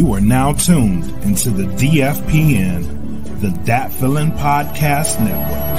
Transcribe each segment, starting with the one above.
You are now tuned into the DFPN, the Feeling Podcast Network.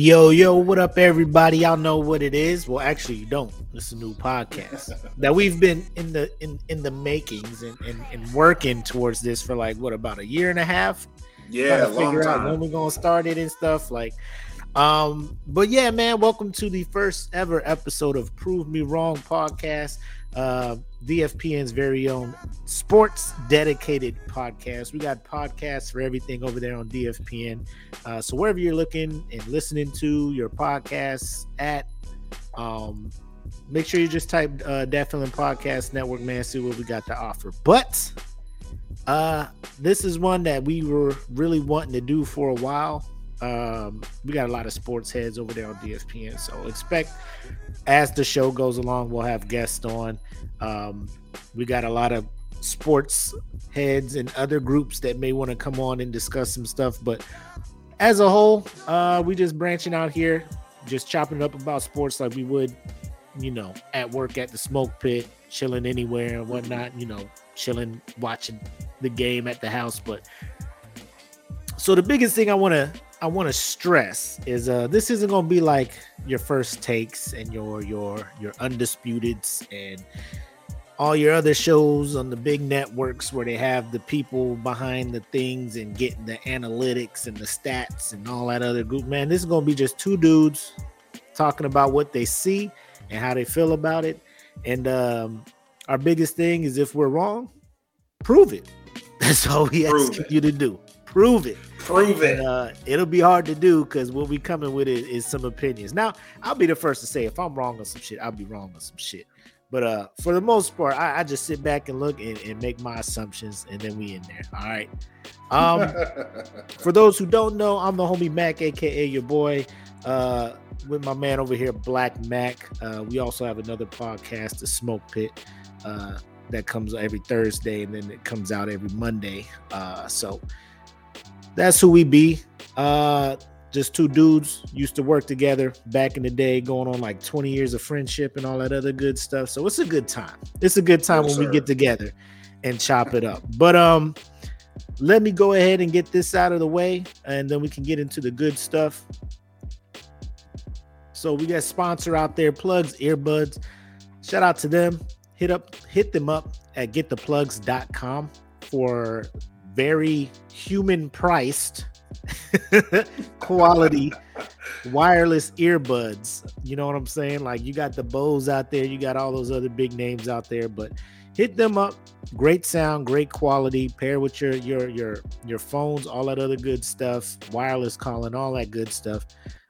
Yo, yo, what up, everybody? Y'all know what it is. Well, actually, you don't. It's a new podcast that we've been in the in in the makings and, and, and working towards this for like what about a year and a half? Yeah, Trying to long figure out when we're gonna start it and stuff. Like, um, but yeah, man, welcome to the first ever episode of Prove Me Wrong podcast. Uh, DFPN's very own sports dedicated podcast. We got podcasts for everything over there on DFPN. Uh, so wherever you're looking and listening to your podcasts at, um, make sure you just type uh, Dat Podcast Network, man. See what we got to offer. But uh, this is one that we were really wanting to do for a while. Um, we got a lot of sports heads over there on DFPN, so expect as the show goes along, we'll have guests on. Um, we got a lot of sports heads and other groups that may want to come on and discuss some stuff, but as a whole, uh, we just branching out here, just chopping up about sports like we would, you know, at work at the smoke pit, chilling anywhere and whatnot, you know, chilling, watching the game at the house. But so the biggest thing I want to I want to stress is uh this isn't gonna be like your first takes and your your your undisputeds and all your other shows on the big networks where they have the people behind the things and getting the analytics and the stats and all that other group. Man, this is gonna be just two dudes talking about what they see and how they feel about it. And um our biggest thing is if we're wrong, prove it. That's all we ask you to do. Prove it. Prove it. And, uh, it'll be hard to do because what we coming with is, is some opinions. Now, I'll be the first to say if I'm wrong on some shit, I'll be wrong on some shit. But uh, for the most part, I, I just sit back and look and, and make my assumptions, and then we in there. All right. Um, for those who don't know, I'm the homie Mac, aka your boy, uh, with my man over here, Black Mac. Uh, we also have another podcast, The Smoke Pit, uh, that comes every Thursday, and then it comes out every Monday. Uh, so that's who we be. Uh, just two dudes used to work together back in the day, going on like 20 years of friendship and all that other good stuff. So it's a good time. It's a good time Yes, when sir. we get together and chop it up. But um, let me go ahead and get this out of the way, and then we can get into the good stuff. So we got sponsor out there, plugs, earbuds. Shout out to them. Hit up, hit them up at gettheplugs.com for very human priced quality wireless earbuds. You know what I'm saying? Like you got the Bose out there, you got all those other big names out there, but hit them up. Great sound, great quality. Pair with your your your your phones, all that other good stuff, wireless calling, all that good stuff.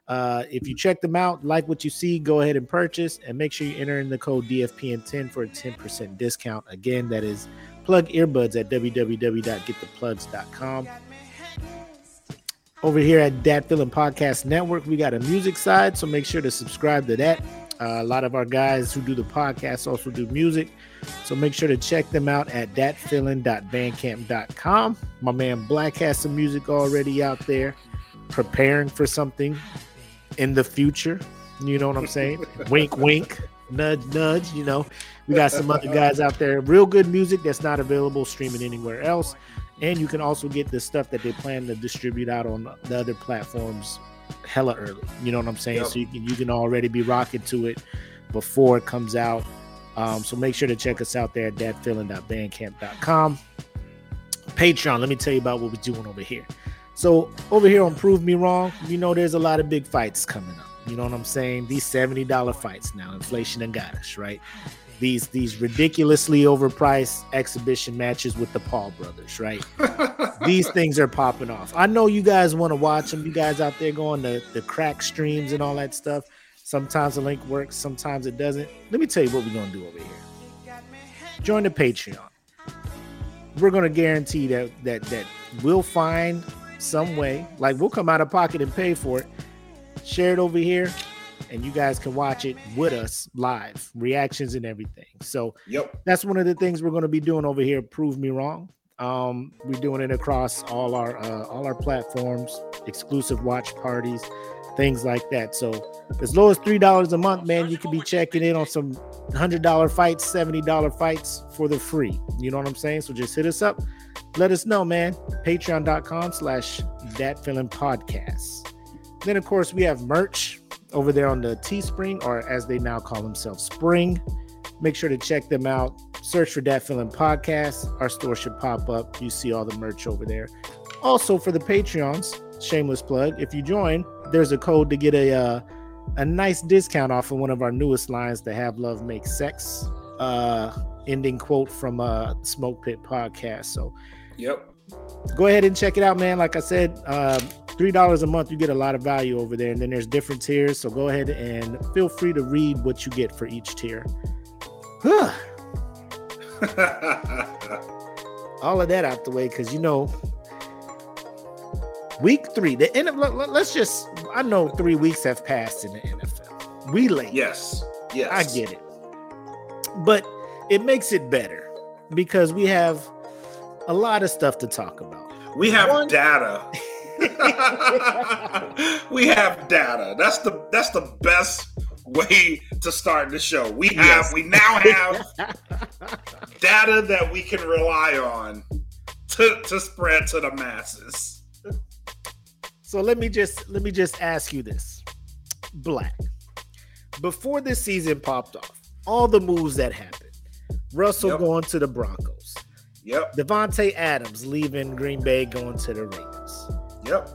Uh, if you check them out, like what you see, go ahead and purchase and make sure you enter in the code DFPN10 for a 10% discount. Again, that is plug earbuds at www.gettheplugs.com. Over here at Dat Feeling Podcast Network, we got a music side, so make sure to subscribe to that. Uh, a lot of our guys who do the podcast also do music, so make sure to check them out at datfeeling.bandcamp.com. My man Black has some music already out there, preparing for something in the future. You know what I'm saying? wink, wink, nudge, nudge. You know, we got some other guys out there, real good music that's not available streaming anywhere else. And you can also get the stuff that they plan to distribute out on the other platforms hella early. You know what I'm saying? Yep. So you can you can already be rocking to it before it comes out. Um, so make sure to check us out there at datfeeling.bandcamp.com. Patreon, let me tell you about what we're doing over here. So over here on Prove Me Wrong, you know there's a lot of big fights coming up. You know what I'm saying? These $70 fights now, inflation and got us, right? These these ridiculously overpriced exhibition matches with the Paul brothers, right? these things are popping off. I know you guys want to watch them. You guys out there going to the crack streams and all that stuff. Sometimes the link works, sometimes it doesn't. Let me tell you what we're gonna do over here. Join the Patreon. We're gonna guarantee that that that we'll find some way. Like we'll come out of pocket and pay for it. Share it over here, and you guys can watch it with us live, reactions and everything. So Yep. that's one of the things we're going to be doing over here. Prove me wrong. Um, we're doing it across all our uh, all our platforms, exclusive watch parties, things like that. So as low as three dollars a month, man, you can be checking in on some hundred dollar fights, seventy dollar fights for the free. You know what I'm saying? So just hit us up, let us know, man. Patreon.com slash that feeling podcast. Then of course we have merch over there on the Teespring, or as they now call themselves, Spring. Make sure to check them out. Search for Dat Feeling Podcast. Our store should pop up. You see all the merch over there. Also for the Patreons, shameless plug. If you join, there's a code to get a uh, a nice discount off of one of our newest lines, the Have Love Make Sex. Uh, ending quote from uh, Smoke Pit Podcast. So Yep. Go ahead and check it out, man. Like I said, um, three dollars a month, you get a lot of value over there, and then there's different tiers. So go ahead and feel free to read what you get for each tier. Huh. All of that out the way, because you know, week three, the end of let, let- let's just. I know three weeks have passed in the NFL. We late. yes. Yes. I get it. But it makes it better because we have a lot of stuff to talk about. We have One- data. we have data. That's the that's the best way to start the show. We have Yes. we now have data that we can rely on to to spread to the masses. So let me just let me just ask you this. Black. Before this season popped off, all the moves that happened. Russell Yep. going to the Broncos. Yep. Davante Adams leaving Green Bay going to the Raiders. Yep.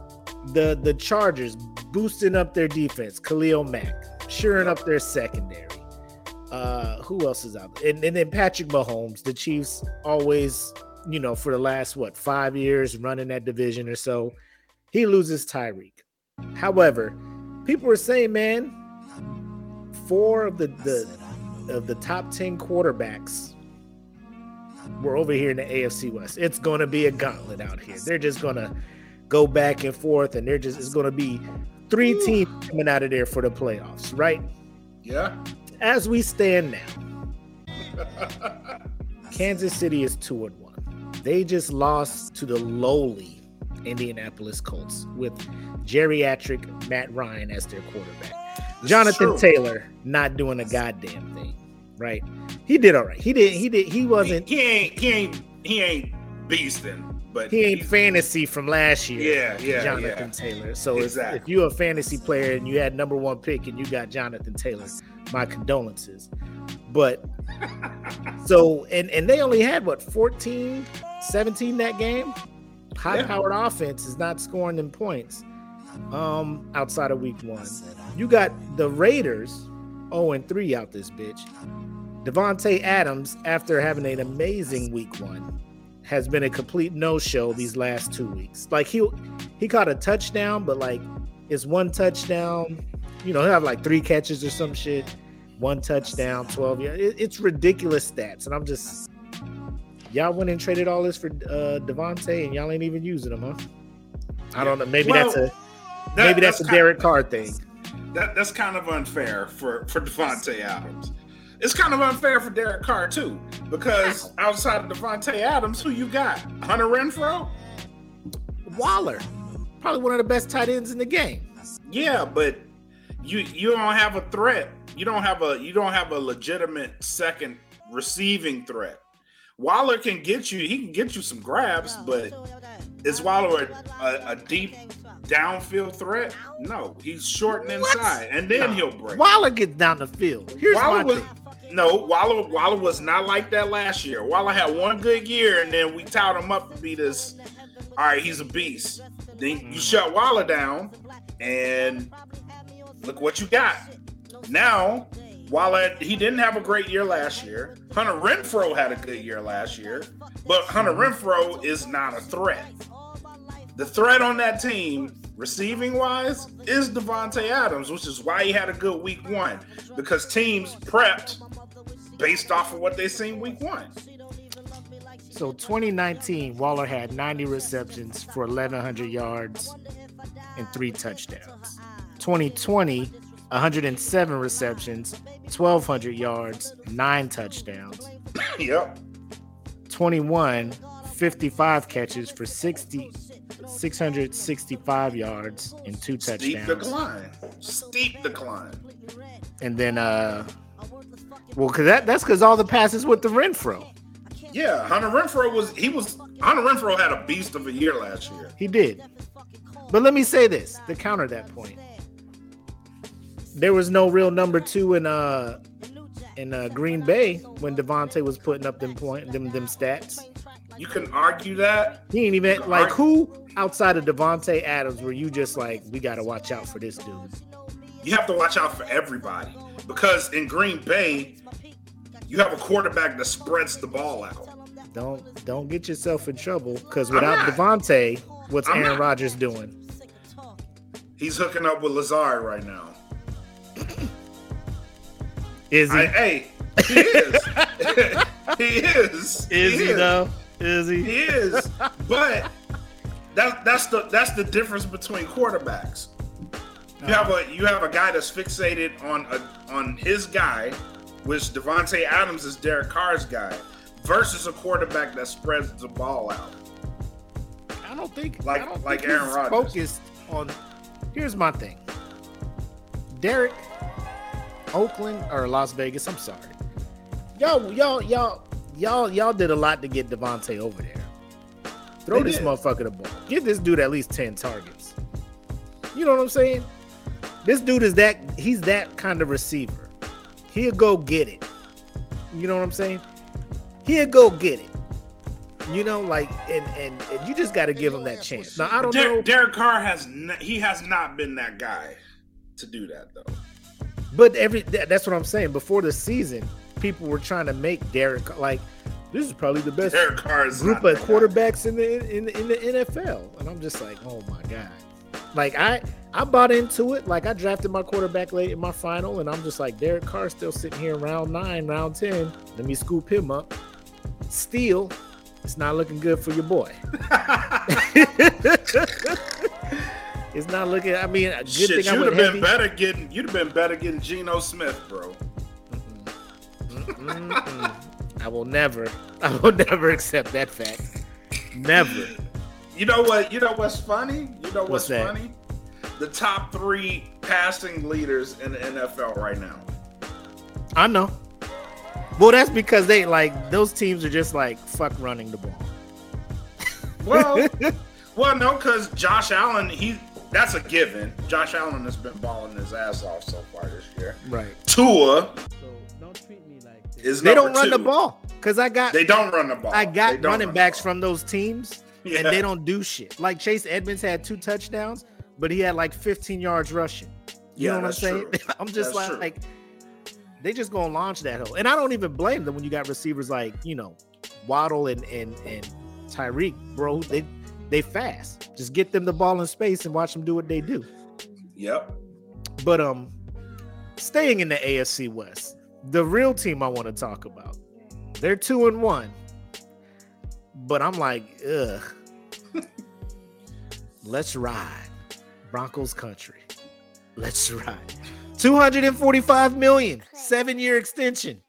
The the Chargers boosting up their defense. Khalil Mack shoring up their secondary. Uh, who else is out there? And, and then Patrick Mahomes. The Chiefs always, you know, for the last what five years running that division or so, he loses Tyreek. However, people are saying, man, four of the the of the top ten quarterbacks were over here in the AFC West. It's going to be a gauntlet out here. They're just going to go back and forth, and they're just it's going to be three teams coming out of there for the playoffs, right? Yeah. As we stand now, Kansas City is two and one. They just lost to the lowly Indianapolis Colts with geriatric Matt Ryan as their quarterback. This Jonathan. Taylor not doing a goddamn thing, right? He did all right. He did. He did. He He, wasn't. he ain't he ain't he ain't beasting, but He ain't fantasy from last year. Yeah, yeah, Jonathan yeah. Taylor. So Exactly. if, you're a fantasy player and you had number one pick and you got Jonathan Taylor, my condolences. But so and and they only had what 14, 17 that game. High powered offense is not scoring them points. Um, outside of week one, you got the Raiders 0 and 3 out this bitch. Davante Adams, after having an amazing week one, has been a complete no-show these last two weeks. Like he he caught a touchdown, but like it's one touchdown. You know, he'll have like three catches or some shit. One touchdown, 12 yards. It, it's ridiculous stats. And I'm just y'all went and traded all this for uh Davante and y'all ain't even using him, huh? I don't know. Maybe Well, that's a That- maybe that's, a Derek Carr thing. That, that's kind of unfair for for Davante Adams. It's kind of unfair for Derek Carr too, because outside of Davante Adams, who you got? Hunter Renfrow? Waller, probably one of the best tight ends in the game. Yeah, but you you don't have a threat. You don't have a you don't have a legitimate second receiving threat. Waller can get you. He can get you some grabs, but is Waller a, a, a deep downfield threat? No, he's short and inside, and then he'll break. Waller gets down the field. Here's Waller my was thing. No Waller. Waller was not like that last year. Waller had one good year, and then we touted him up to be this. All right, he's a beast. Then you mm-hmm. shut Waller down, and look what you got. Now, Waller he didn't have a great year last year. Hunter Renfrow had a good year last year, but Hunter Renfrow is not a threat. The threat on that team, receiving wise, is Davante Adams, which is why he had a good week one because teams prepped based off of what they seen week one. So 2019, Waller had 90 receptions for 1,100 yards and three touchdowns. 2020, 107 receptions, 1,200 yards, nine touchdowns. Yep. 21, 55 catches for 60, 665 yards and two touchdowns. Steep decline. Steep decline. And then, uh, well, cause that that's because all the passes went to Renfrow. Yeah, Hunter Renfrow was he was Hunter Renfrow had a beast of a year last year. He did. But let me say this to counter that point. There was no real number two in uh in uh, Green Bay when Davante was putting up them point them them stats. You can argue that. He ain't even like who outside of Davante Adams were you just like we gotta watch out for this dude. You have to watch out for everybody because in Green Bay, you have a quarterback that spreads the ball out. Don't don't get yourself in trouble because without not. Davante, what's I'm Aaron not. Rodgers doing? He's hooking up with Lazard right now. Is he? I, hey, he is. he is. is he though? Is he? He is. But that that's the that's the difference between quarterbacks. You have a you have a guy that's fixated on a, on his guy, which Davante Adams is Derek Carr's guy, versus a quarterback that spreads the ball out. I don't think Like- I don't like think Aaron Rodgers. Focused on. Here's my thing. Derek, Oakland or Las Vegas. I'm sorry. Y'all, y'all, y'all, y'all, y'all did a lot to get Davante over there. Throw They this did. motherfucker the ball. Give this dude at least ten targets. You know what I'm saying? This dude is that. He's that kind of receiver. He'll go get it. You know what I'm saying? He'll go get it. You know, like, and and, and you just got to give him that chance. Now I don't know, Derek Carr has n- he has not been that guy to do that though. but every that- that's what I'm saying. Before the season, people were trying to make Derek like this is probably the best Derek Carr group of that guy. quarterbacks in the in the, in the NFL, and I'm just like, oh my god. Like I I bought into it. Like I drafted my quarterback late in my final, and I'm just like Derek Carr still sitting here in round nine, round ten. Let me scoop him up. Still, it's not looking good for your boy. it's not looking. I mean, a good Shit, thing I you'd have been heavy. better getting you'd have been better getting Geno Smith, bro. Mm-mm. I will never. I will never accept that fact. Never. You know what? You know what's funny? You know What's what's, that? funny? The top three passing leaders in the NFL right now. I know. Well, that's because they like those teams are just like fuck running the ball. Well, well, no, because Josh Allen, he that's a given. Josh Allen has been balling his ass off so far this year. Right. Tua So don't treat me like is They don't run two. the ball because I got They don't run the ball. I got running run backs from those teams Yeah. and they don't do shit. Like Chase Edmonds had two touchdowns, but he had like 15 yards rushing. You Yeah, know what I'm saying? I'm just That's like, like they just gonna launch that hole. And I don't even blame them when you got receivers like, you know, Waddle and and and Tyreek, bro. They they fast. Just get them the ball in space and watch them do what they do. Yep. But um, staying in the AFC West, the real team I want to talk about, they're two and one. But I'm like, ugh. Let's ride, Broncos country. Let's ride. 245 million, seven year extension.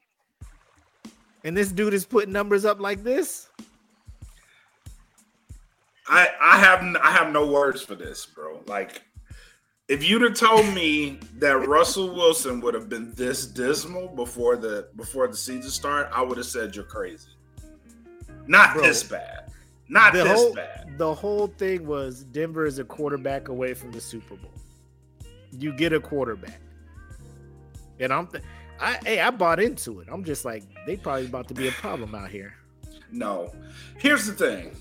And this dude is putting numbers up like this. I I have I have no words for this, bro. Like, if you'd have told me that Russell Wilson would have been this dismal before the before the season start, I would have said you're crazy. Not Bro. this bad. Not the this whole bad. the whole thing was Denver is a quarterback away from the Super Bowl. You get a quarterback, and I'm, th- I hey, I bought into it. I'm just like they probably about to be a problem out here. No. Here's the thing.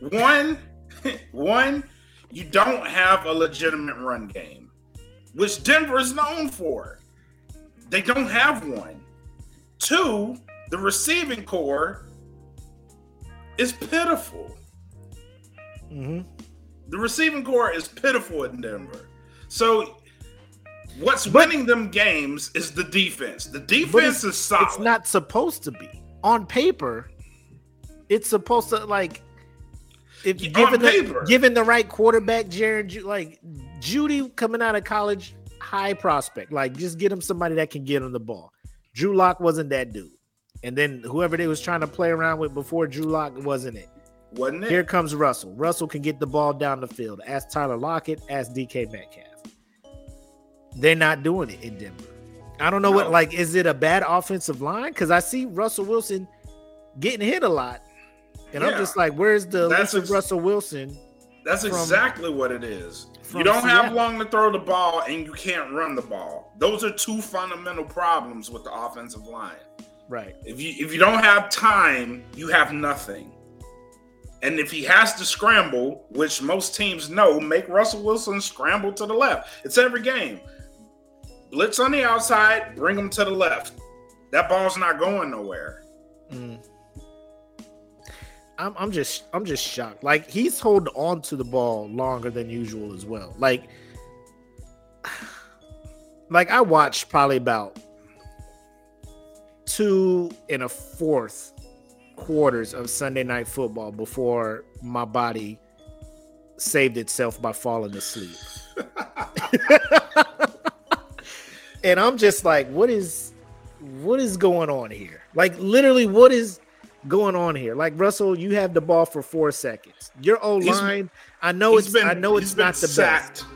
one, one, you don't have a legitimate run game, which Denver is known for. They don't have one. Two, the receiving core is pitiful. hmm The receiving core is pitiful in Denver. So what's But- winning them games is the defense. The defense is solid. It's not supposed to be on paper. it's supposed to like if On given the paper. given the right quarterback, Jared, like Jeudy coming out of college, high prospect. Like just get him somebody that can get him the ball. Drew Lock wasn't that dude, and then whoever they was trying to play around with before Drew Lock wasn't it. Wasn't it? Here comes Russell. Russell can get the ball down the field. Ask Tyler Lockett. Ask DK Metcalf. They're not doing it in Denver. I don't know what like is it a bad offensive line? Because I see Russell Wilson getting hit a lot, and I'm just like, where's the That's ex- Russell Wilson? That's from- exactly what it is. You don't have long to throw the ball and you can't run the ball. Those are two fundamental problems with the offensive line. Right. If you if you don't have time, you have nothing. And if he has to scramble, which most teams know, make Russell Wilson scramble to the left. It's every game. Blitz on the outside, bring him to the left. That ball's not going nowhere. Mm. I'm I'm just I'm just shocked. Like he's holding on to the ball longer than usual as well. Like like I watched probably about two and a fourth quarters of Sunday night football before my body saved itself by falling asleep. and I'm just like, what is what is going on here? Like literally, what is going on here? Like Russell, you have the ball for four seconds. Your O He's- line, I know it's been- I know it's not the sacked. best,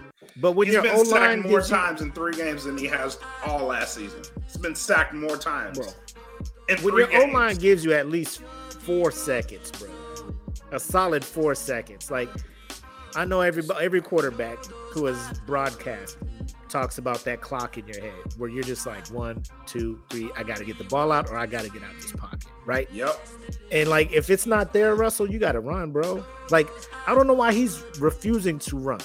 but when He's your been O sacked more gives you, times in three games than he has all last season. He's been sacked more times. bro, when your O games. line gives you at least four seconds, bro, a solid four seconds. Like I know every every quarterback who has broadcast talks about that clock in your head where you're just like one, two, three. I got to get the ball out or I got to get out of this pocket, right? Yep. And like, if it's not there, Russell, you got to run, bro. Like, I don't know why he's refusing to run.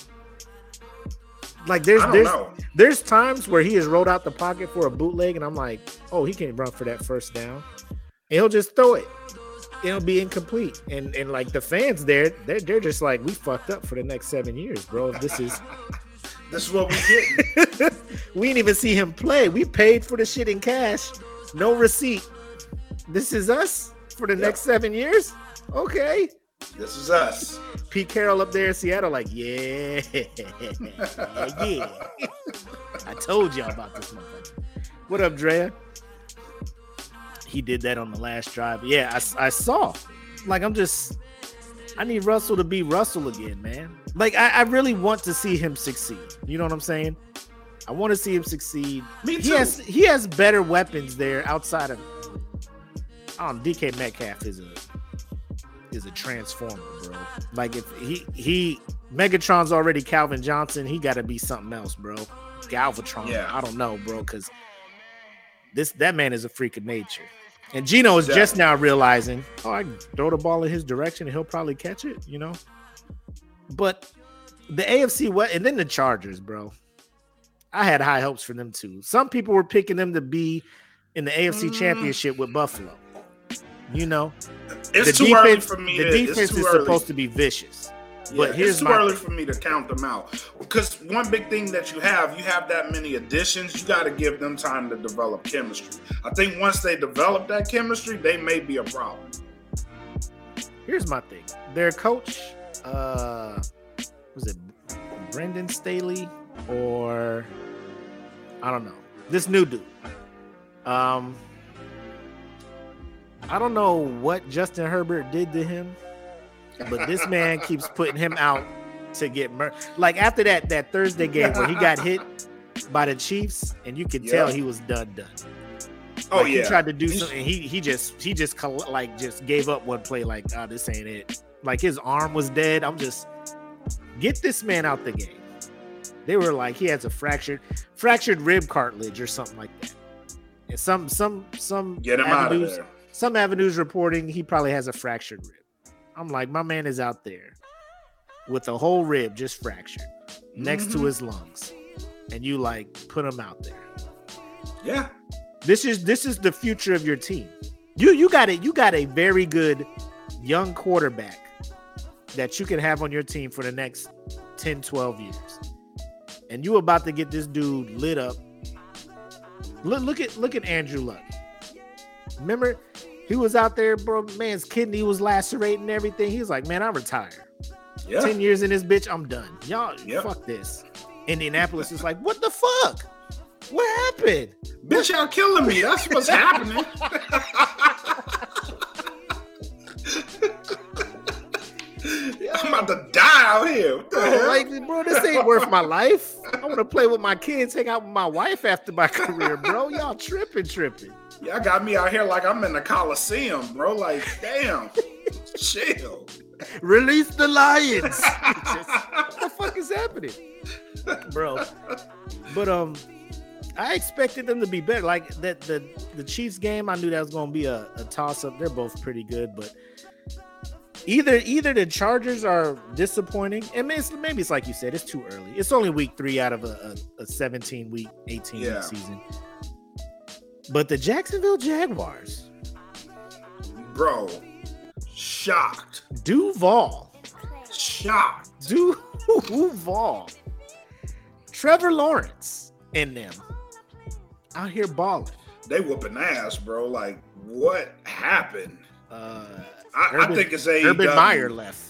Like, there's there's know. there's times where he has rolled out the pocket for a bootleg, and I'm like, oh, he can't run for that first down. And he'll just throw it. It'll be incomplete. And and like the fans there, they're they're just like, we fucked up for the next seven years, bro. This is This is what we get. we didn't even see him play. We paid for the shit in cash, no receipt. This is us for the Yep. next seven years. Okay. This is us. Pete Carroll up there in Seattle, like, yeah, yeah. I told y'all about this motherfucker. What up, Drea? He did that on the last drive. Yeah, I, I saw. Like, I'm just, I need Russell to be Russell again, man. Like, I, I really want to see him succeed. You know what I'm saying? I want to see him succeed. Me He too. has he has better weapons there outside of. I don't. know, DK Metcalf is a is a transformer, bro. Like if he he Megatron's already Calvin Johnson, he got to be something else, bro. Galvatron. Yeah. I don't know, bro, because this that man is a freak of nature. And Geno is just now realizing, oh, I throw the ball in his direction and he'll probably catch it, you know. But the AFC what and then the Chargers, bro. I had high hopes for them too. Some people were picking them to be in the AFC Mm. championship with Buffalo. You know, It's the too early defense, for me. the to, defense is early. supposed to be vicious. Yeah, but here's it's too my early thing. for me to count them out because one big thing that you have, you have that many additions. You got to give them time to develop chemistry. I think once they develop that chemistry, they may be a problem. Here's my thing. Their coach, uh, was it Brandon Staley or I don't know. This new dude. Um, I don't know what Justin Herbert did to him, but this man keeps putting him out to get mur- like after that that Thursday game where he got hit by the Chiefs, and you could tell he was done done. Oh Like, yeah, he tried to do something. He he just he just like just gave up one play. Like, oh, this ain't it. Like his arm was dead. I'm just get this man out the game. They were like he has a fractured fractured rib cartilage or something like that. And some some some get him out of there. Some avenues reporting he probably has a fractured rib. I'm like, my man is out there with a whole rib just fractured next to Mhm. his lungs, and you like put him out there. Yeah, This is this is the future of your team. You you got it. You got a very good young quarterback that you can have on your team for the next 10, 12 years. And you about to get this dude lit up. Look, look at look at Andrew Luck. Remember, He was out there, bro. Man's kidney was lacerating everything. He was like, man, I retire. Yeah. 10 years in this bitch, I'm done. Y'all, Yep. fuck this. Indianapolis is like, what the fuck? What happened? Bitch, y'all killing me. That's what's happening. I'm about to die out here. What the Bro, hell? like, bro, this ain't worth my life. I want to play with my kids, hang out with my wife after my career, bro. Y'all tripping, tripping. Y'all got me out here like I'm in the Coliseum, bro. Like, damn. Chill. Release the lions. Just- what the fuck is happening, bro? But um, I expected them to be better. Like that, the the Chiefs game, I knew that was going to be a, a toss up. They're both pretty good, but either either the Chargers are disappointing, and maybe it's, maybe it's like you said, it's too early. It's only week three out of a, a, a 17 week, 18 Yeah. week season. But the Jacksonville Jaguars, Bro. Shocked. Duval. Shocked. Duval. Trevor Lawrence and them out here balling. They whooping ass, bro. Like, what happened? Uh, I, I think it's a Urban Meyer left.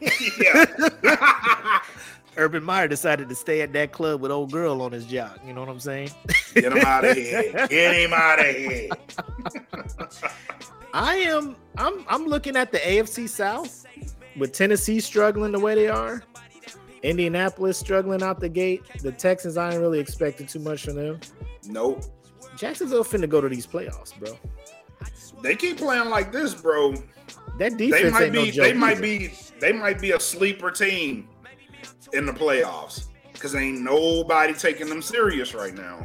yeah. Urban Meyer decided to stay at that club with old girl on his jock. You know what I'm saying? Get him out of here. Get him out of here. I am. I'm. I'm looking at the AFC South with Tennessee struggling the way they are. Indianapolis struggling out the gate. The Texans, I ain't really expecting too much from them. Nope. Jacksonville finna go to these playoffs, bro. They keep playing like this, bro. That They defense might ain't no be joke they might either. be they might be a sleeper team in the playoffs. Cause ain't nobody taking them serious right now.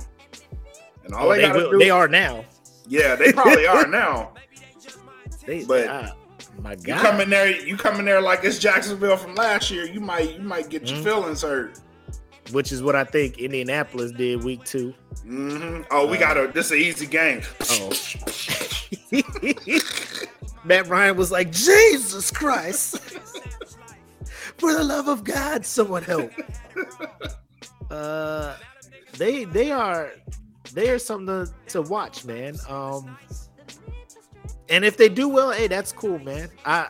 And all Oh, they, they, will, do they are now. Yeah, they probably are now. They, But ah, my You God, come in there, you come in there like it's Jacksonville from last year, you might you might get your Mhm. feelings hurt. which is what I think Indianapolis did week two. hmm Oh, we Uh, got a this is an easy game. Oh. Matt Ryan was like, Jesus Christ. For the love of God, someone help. Uh they they are they are something to, to watch, man. Um and if they do well, hey, that's cool, man. I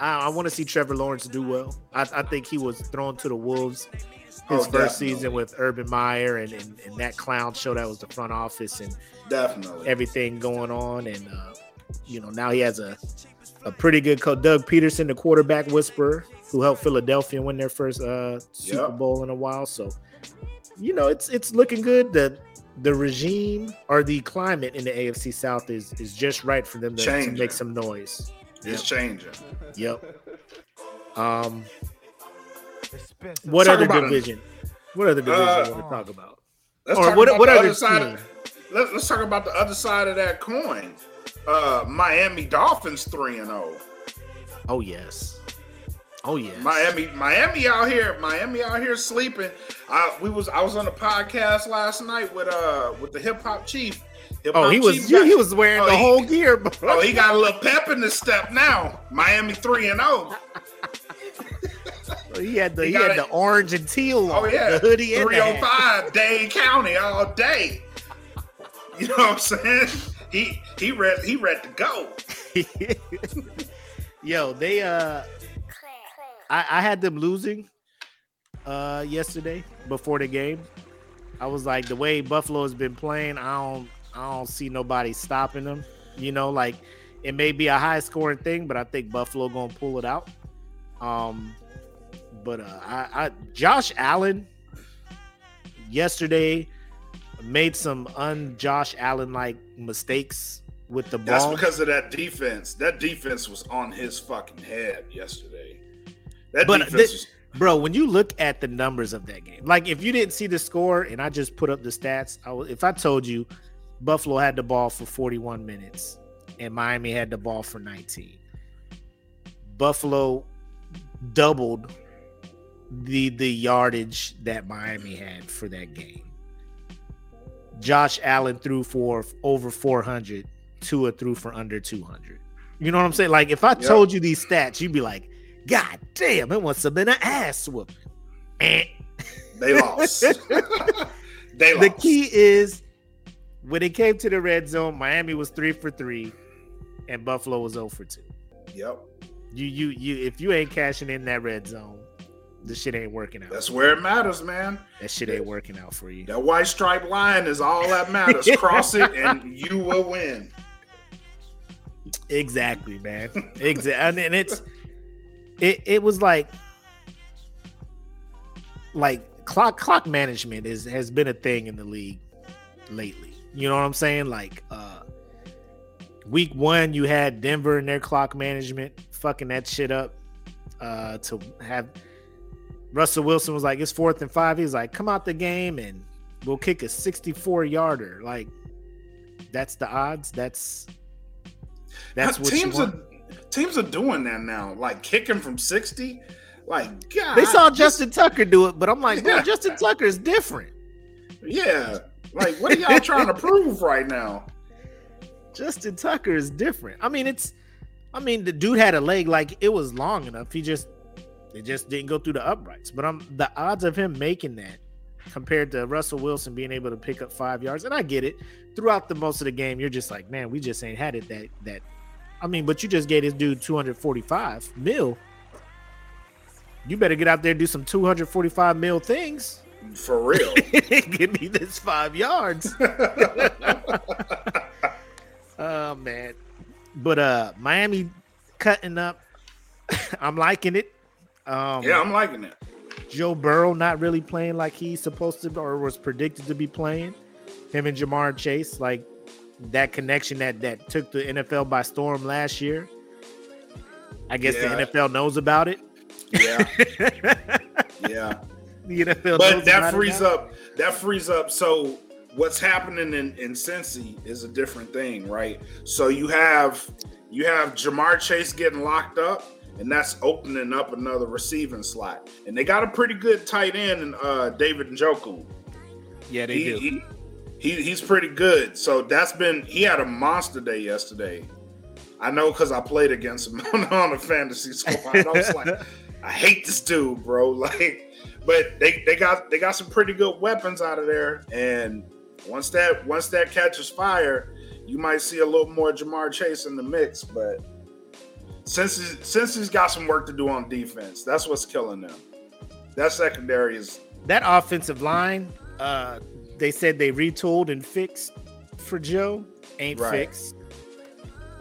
I, I want to see Trevor Lawrence do well. I, I think he was thrown to the wolves his Oh, first definitely. season with Urban Meyer and, and, and that clown show that was the front office and Definitely. everything going on, and uh, you know now he has a a pretty good coach, Doug Pederson, the quarterback whisperer, who helped Philadelphia win their first uh, Super Yep. Bowl in a while. So you know it's it's looking good. The the regime or the climate in the AFC South is is just right for them to, to make some noise. It's changing. Yep. Um, what Talk other about 'em. division? What other division Uh, you want to talk about? Let's Or talk what- about what the other other side. team? Of, let, us talk about the other side of that coin. Uh, Miami Dolphins three and zero. Oh yes. Oh yeah, Miami, Miami out here, Miami out here sleeping. I we was I was on a podcast last night with uh with the hip hop chief. Hip Oh, he was he, got- he was wearing Oh, the he- whole gear, bro. Oh, he got a little pep in the step now. Miami three and oh. zero. He had the He he, had it. the orange and teal Oh on, yeah, the hoodie three oh five Dade County all day. You know what I'm saying? He he read he read to go. Yo, they uh I, I had them losing uh yesterday before the game. I was like the way Buffalo has been playing, I don't I don't see nobody stopping them. You know, like it may be a high scoring thing, but I think Buffalo gonna pull it out. Um but uh I, I Josh Allen yesterday made some un Josh Allen like mistakes with the ball. That's because of that defense. That defense was on his fucking head yesterday. That But was Bro, when you look at the numbers of that game, like if you didn't see the score and I just put up the stats, I w- if I told you Buffalo had the ball for 41 minutes and Miami had the ball for 19, Buffalo doubled the the yardage that Miami had for that game. Josh Allen threw for over 400, Tua threw for under 200. You know what I'm saying? Like if I Yep. told you these stats, you'd be like, God damn, it must have been an ass whooping. Eh. they lost. they lost. The key is when it came to the red zone, Miami was three for three. and Buffalo was 0 for 2. Yep. You you you if you ain't cashing in that red zone, the shit ain't working out. That's where it matters, man. That shit ain't working out for you. That white stripe line is all that matters. Cross it and you will win. Exactly, man. Exactly. and it's it it was like like clock clock management is has been a thing in the league lately. You know what I'm saying? Like uh week one you had Denver and their clock management fucking that shit up uh to have Russell Wilson was like it's fourth and five. He's like, come out the game and we'll kick a 64 yarder. Like that's the odds. That's that's what teams you are want. Teams are doing that now. Like kicking from 60. Like God. They saw Justin Tucker do it, but I'm like, Yeah. Justin Tucker is different. Yeah. Like what are y'all trying to prove right now? Justin Tucker is different. I mean, it's, I mean, the dude had a leg like it was long enough. He just, it just didn't go through the uprights. But I'm the odds of him making that compared to Russell Wilson being able to pick up five yards, and I get it. Throughout the most of the game, you're just like, man, we just ain't had it that that. I mean, but you just gave this dude 245 mil. You better get out there and do some 245 mil things. For real. Give me this five yards. oh man. But uh Miami cutting up. I'm liking it. Um yeah, I'm liking it. Joe Burrow not really playing like he's supposed to or was predicted to be playing. Him and Ja'Marr Chase, like that connection that that took the NFL by storm last year. I guess Yeah. the NFL knows about it. Yeah. Yeah. the NFL but that frees up that frees up so what's happening in in Cincy is a different thing right so you have you have Ja'Marr Chase getting locked up and that's opening up another receiving slot and they got a pretty good tight end in uh David Njoku Yeah, they he, do. he, he he's pretty good so that's been he had a monster day yesterday I know because I played against him on, a fantasy squad I was like I hate this dude, bro. Like, but they they got they got some pretty good weapons out of there, and once that once that catches fire, you might see a little more Ja'Marr Chase in the mix. But since he's, since he's got some work to do on defense, that's what's killing them. That secondary is that offensive line, uh, they said they retooled and fixed for Joe. Ain't Right. fixed,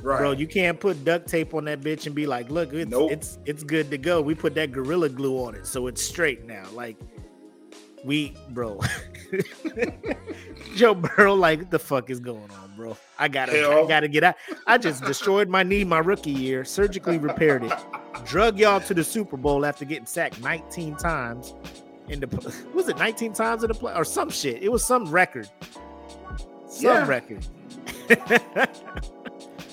right. bro. You can't put duct tape on that bitch and be like, "Look, it's Nope. it's it's good to go." We put that gorilla glue on it, so it's straight now. Like we, bro. Joe Burrow, like, what the fuck is going on, bro? I gotta, I gotta get out. I just destroyed my knee my rookie year, surgically repaired it, drug y'all to the Super Bowl after getting sacked 19 times in the was it 19 times in the play or some shit. It was some record. Some Yeah. record.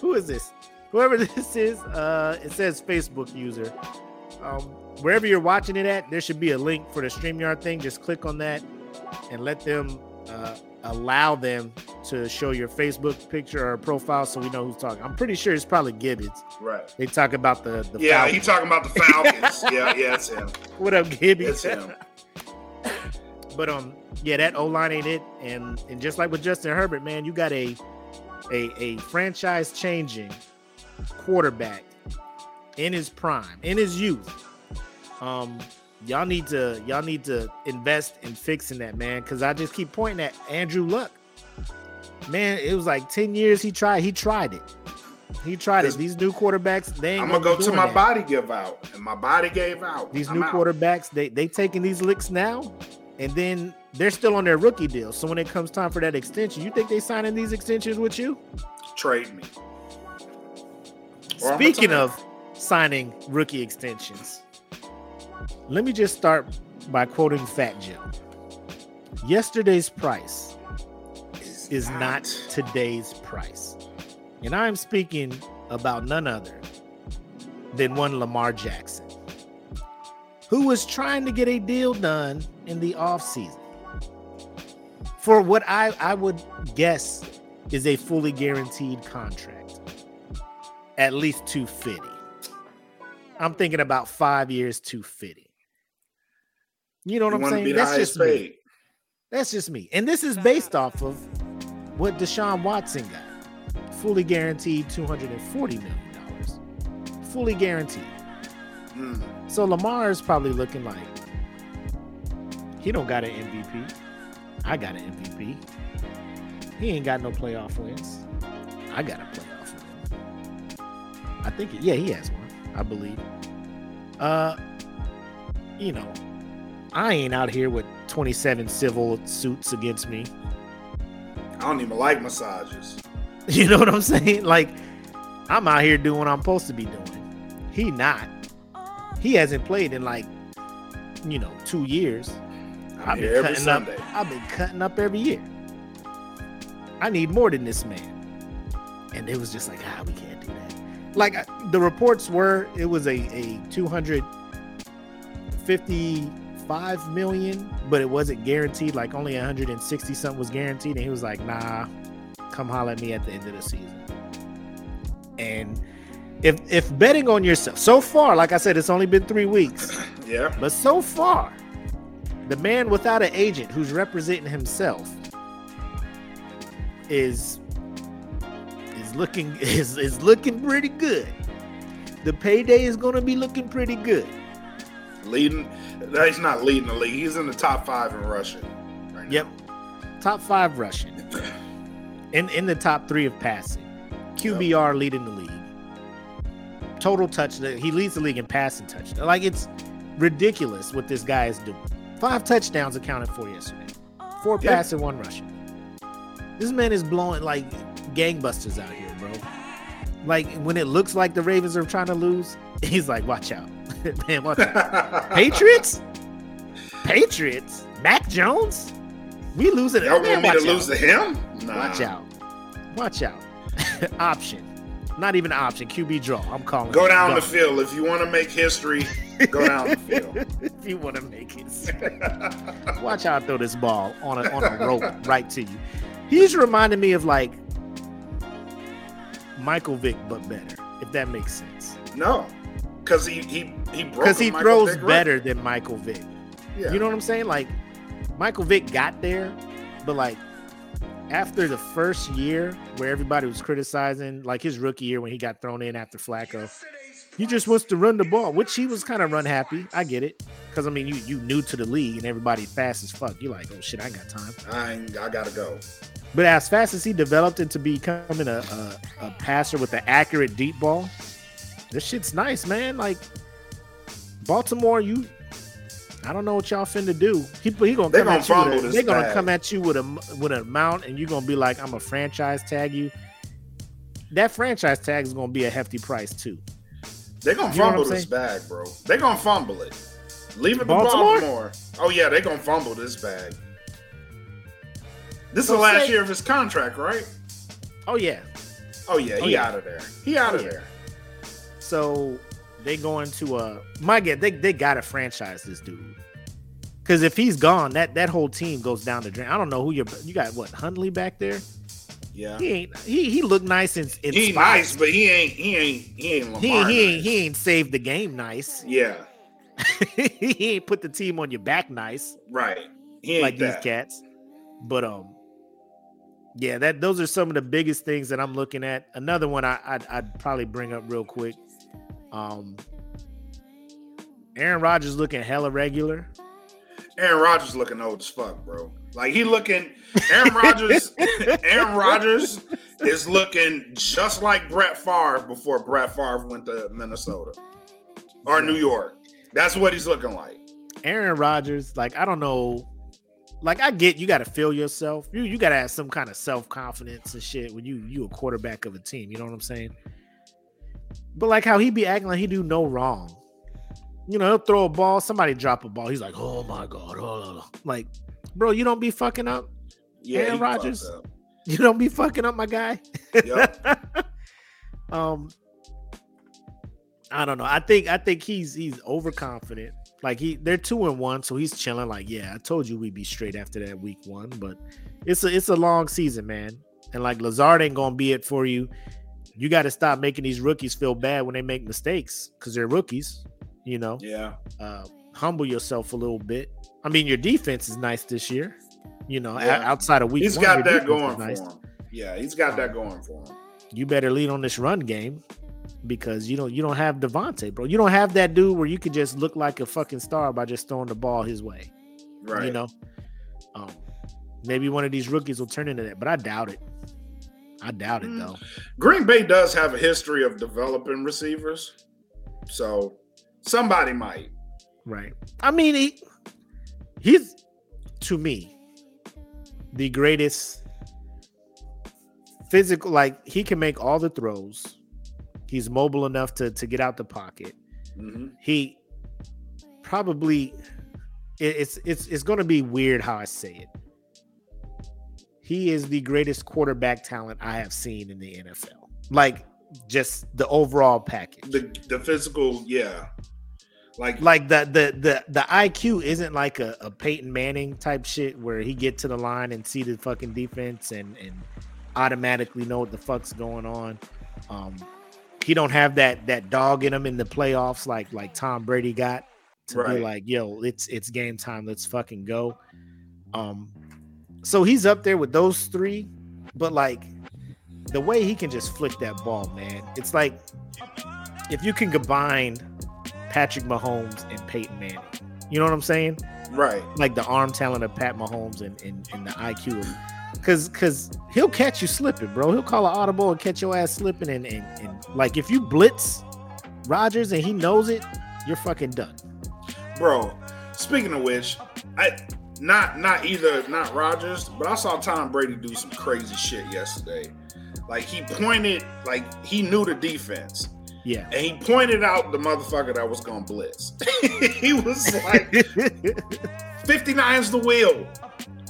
Who is this? Whoever this is, uh, it says Facebook user. Um, wherever you're watching it at, there should be a link for the StreamYard thing. Just click on that and let them uh, allow them to show your Facebook picture or profile so we know who's talking. I'm pretty sure it's probably Gibbons. right. They talk about the, the Yeah, Falcons. he talking about the Falcons. yeah, yeah, it's him. What up, Gibby? It's him. But um, yeah, that O line ain't it, and and just like with Justin Herbert, man, you got a a a franchise changing quarterback in his prime, in his youth. Um, y'all need to y'all need to invest in fixing that, man, because I just keep pointing at Andrew Luck. Man, it was like ten years he tried. He tried it. He tried it. These new quarterbacks, they ain't I'm gonna be go to my that. body give out, and my body gave out. These I'm new out. quarterbacks, they they taking these licks now, and then they're still on their rookie deal. So when it comes time for that extension, you think they signing these extensions with you? trade me. Or Speaking of signing rookie extensions, let me just start by quoting Fat Joe. Yesterday's price is not today's price. And I'm speaking about none other than one Lamar Jackson, who was trying to get a deal done in the offseason for what I, I would guess is a fully guaranteed contract, at least 250. I'm thinking about five years, 250. You know what You I'm saying? That's just me. That's just me. And this is based off of what Deshaun Watson got fully guaranteed two hundred and forty million dollars, fully guaranteed. Mm. So Lamar is probably looking like he don't got an MVP. I got an MVP. He ain't got no playoff wins. I got a playoff win. I think yeah, he has one. I believe. Uh you know, I ain't out here with 27 civil suits against me. I don't even like massages. You know what I'm saying? Like I'm out here doing what I'm supposed to be doing. He not. He hasn't played in like you know, 2 years. I've been every cutting up. I've been cutting up every year. I need more than this man. And it was just like, ah, we can't do that. Like the reports were, it was a a two hundred fifty-five million, but it wasn't guaranteed. Like only 160 something was guaranteed, and he was like, nah, come holler at me at the end of the season. And if if betting on yourself, so far, like I said, it's only been three weeks. Yeah. But so far, the man without an agent who's representing himself is is looking is is looking pretty good. The payday is going to be looking pretty good. Leading. no, He's not leading the league. He's in the top five in rushing. Right now. Yep. Top 5 rushing. In in the top 3 of passing. QBR leading the league. Total touch he leads the league in passing touch. Like it's ridiculous what this guy is doing. 5 touchdowns accounted for yesterday. 4 Yeah. passing, 1 rushing. This man is blowing like gangbusters out here, bro. Like when it looks like the Ravens are trying to lose, he's like, "Watch out, man! Watch out." Patriots, Patriots, Mac Jones, we losing. Y'all Man, want me to out. lose to him? Nah. Watch out, watch out. option, not even an option. QB draw. I'm calling. Go down Gone. the field. If you want to make history, go down the field. if you want to make history. Watch how I throw this ball on a on a rope right to you. He's reminding me of like Michael Vick, but better, if that makes sense. No, because he he he Because he throws Vick record. better than Michael Vick. Yeah. You know what I'm saying? Like Michael Vick got there, but like after the first year where everybody was criticizing, like his rookie year when he got thrown in after Flacco, he just wants to run the ball, which he was kind of run happy. I get it. Because I mean you you new to the league and everybody fast as fuck. You're like, oh shit, I ain't got time. I I gotta go. But as fast as he developed into becoming a, a, a passer with an accurate deep ball, this shit's nice, man. Like Baltimore, you I don't know what y'all finna do. He, he gonna They come gonna at you fumble with a, They're gonna come at you with a with an amount, and you're gonna be like, I'm a franchise tag you. That franchise tag is gonna be a hefty price too. They're gonna You fumble this bag, bro. They're gonna fumble it. Leave it to Baltimore? Oh yeah, they gonna fumble this bag. This is the last say- year of his contract, right? Oh yeah. Oh yeah, Oh, he yeah. out of there. He out Oh, of yeah. there. So they going to uh my get they they gotta franchise this dude. Cause if he's gone, that that whole team goes down the drain. I don't know who you're you got what Huntley back there? Yeah. He ain't he he looked nice and in He nice, but he ain't he ain't he ain't Lamar. he, he ain't he ain't saved the game nice. Yeah, he ain't put the team on your back nice right. Like that. these cats. But um yeah, that those are some of the biggest things that I'm looking at. Another one I I'd, I'd probably bring up real quick. Um Aaron Rodgers looking hella regular. Aaron Rodgers looking old as fuck, bro. Like he looking Aaron Rodgers Aaron Rodgers is looking just like Brett Favre before Brett Favre went to Minnesota or New York. That's what he's looking like. Aaron Rodgers, like I don't know, like I get you got to feel yourself. You you got to have some kind of self confidence and shit when you you a quarterback of a team. You know what I'm saying? But like how he be acting like he do no wrong. You know, he'll throw a ball, somebody drop a ball. He's like, oh my god, oh. like, bro, you don't be fucking up. Yeah, Aaron Rodgers? You don't be fucking up, my guy. Yup. um, I don't know. I think I think he's he's overconfident. Like he, they're two and one, so he's chilling. Like, yeah, I told you we'd be straight after that week one, but it's a it's a long season, man. And like Lazard ain't gonna be it for you. You got to stop making these rookies feel bad when they make mistakes because they're rookies. You know, Yeah. uh, humble yourself a little bit. I mean, your defense is nice this year. You know, Yeah. outside of week He's one, got that going nice. for him. Yeah, he's got that going for him. you better lead on this run game because you don't you don't have Davante, bro. You don't have that dude where you could just look like a fucking star by just throwing the ball his way. Right. You know, um, maybe one of these rookies will turn into that, but I doubt it. I doubt it Mm. though. Green Bay does have a history of developing receivers, so somebody might. Right. I mean, he, he's to me the greatest physical. Like he can make all the throws. He's mobile enough to to get out the pocket. Mhm. He probably it- it's it's it's going to be weird how I say it. He is the greatest quarterback talent I have seen in the NFL. Like just the overall package. The the physical, yeah. Like, like the the the the IQ isn't like a, a Peyton Manning type shit where he get to the line and see the fucking defense and and automatically know what the fuck's going on. Um, he don't have that that dog in him in the playoffs like like Tom Brady got to Right. be like, yo, it's it's game time, let's fucking go. Um, so he's up there with those three, but like the way he can just flick that ball, man, it's like if you can combine Patrick Mahomes and Peyton Manning. You know what I'm saying? right. Like the arm talent of Pat Mahomes and, and, and the IQ of Cause cause he'll catch you slipping, bro. He'll call an audible and catch your ass slipping and, and, and like if you blitz Rodgers and he knows it, you're fucking done. Bro, speaking of which, I not not either not Rodgers, but I saw Tom Brady do some crazy shit yesterday. Like he pointed, like he knew the defense, Yeah. and he pointed out the motherfucker that was gonna blitz. he was like, 59's the wheel.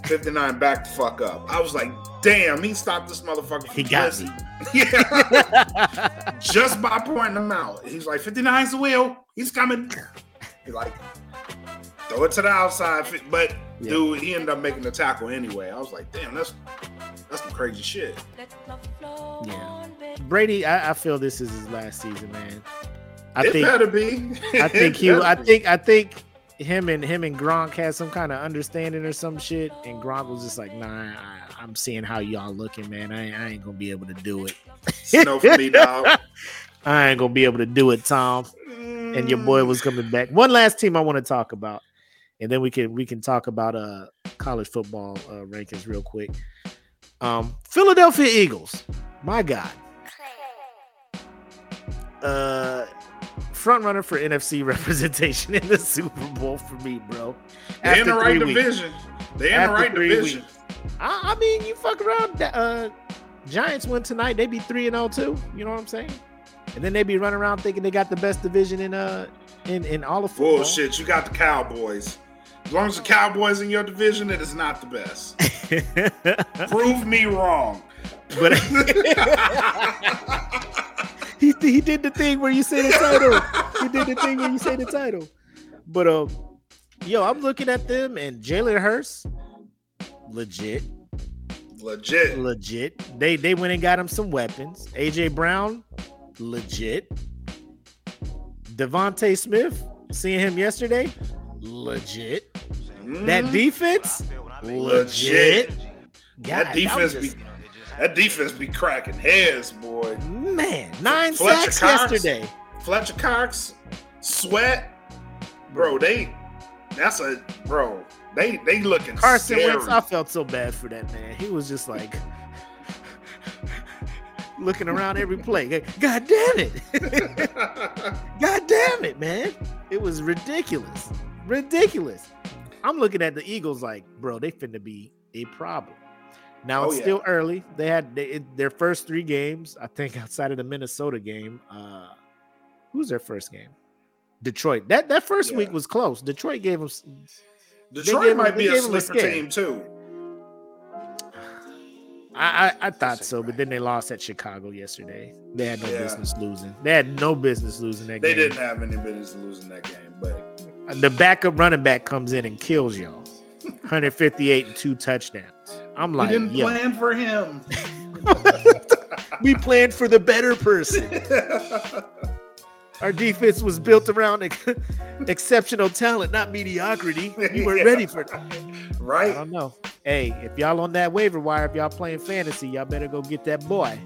59 back the fuck up. I was like, damn, he stopped this motherfucker from He got blitzing. yeah. Just by pointing him out. He's like, 59's the wheel. He's coming. He's like, throw it to the outside. But Yeah. dude, he ended up making the tackle anyway. I was like, damn, that's that's some crazy shit. Yeah. Brady, I, I feel this is his last season, man. I it think better be. I think he I think I think him and him and Gronk had some kind of understanding or some shit, and Gronk was just like, "Nah, I, I'm seeing how y'all looking, man. I, ain't- I ain't gonna be able to do it. Snow for me, dog. I ain't gonna be able to do it, Tom." And your boy was coming back. One last team I want to talk about, and then we can we can talk about uh college football uh, rankings real quick. Um, Philadelphia Eagles, my God. Uh, front runner for NFC representation in the Super Bowl for me, bro. They in the right division. They in the right division. weeks. I, I mean, you fuck around. Uh, Giants win tonight. They be three and zero too. You know what I'm saying? And then they be running around thinking they got the best division in uh in in all of football. Bullshit. You got the Cowboys. As long as the Cowboys in your division, it is not the best. Prove me wrong. but he he did the thing where you say the title. He did the thing where you say the title. But um, yo, I'm looking at them and Jalen Hurts, legit, Legit. legit. They they went and got him some weapons. AJ Brown, legit. DeVonta Smith, seeing him yesterday, legit. That Mm, defense, legit. legit. That God, defense was be just- that defense be cracking heads, boy. man nine Fletcher sacks Cox. yesterday. Fletcher Cox, Sweat, bro. They that's a bro. They they looking Carson scary. Wentz, I felt so bad for that man. He was just like looking around every play. God damn it. God damn it, man. It was ridiculous. Ridiculous. I'm looking at the Eagles like, bro, they finna be a problem. Now Oh, it's yeah. still early. They had they, it- their first three games, I think, outside of the Minnesota game. Uh who's their first game? Detroit. That that first Yeah. week was close. Detroit gave them Detroit gave might be a sleeper team too. I, I, I thought so, but then they lost at Chicago yesterday. They had no Yeah. business losing. They had no business losing that They game. They didn't have any business losing that game, The backup running back comes in and kills y'all. 158 and two touchdowns. I'm we like, didn't yo, plan for him. we planned for the better person. Our defense was built around ex- exceptional talent, not mediocrity. We weren't Yeah. ready for. I right? don't know. Hey, if y'all on that waiver wire, if y'all playing fantasy, y'all better go get that boy.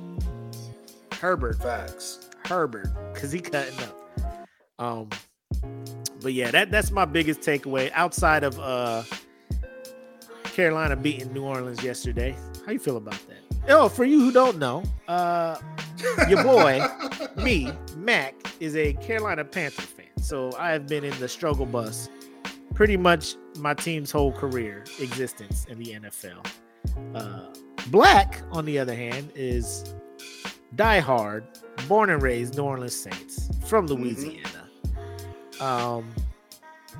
Herbert. Facts. Herbert, because he cutting up. Um, but yeah, that that's my biggest takeaway outside of uh Carolina beating New Orleans yesterday. How you feel about that? Oh, for you who don't know, uh your boy, me, Mac, is a Carolina Panther fan. So I have been in the struggle bus pretty much my team's whole career existence in the NFL. Uh, Black, on the other hand, is diehard, born and raised New Orleans Saints from Louisiana. Um,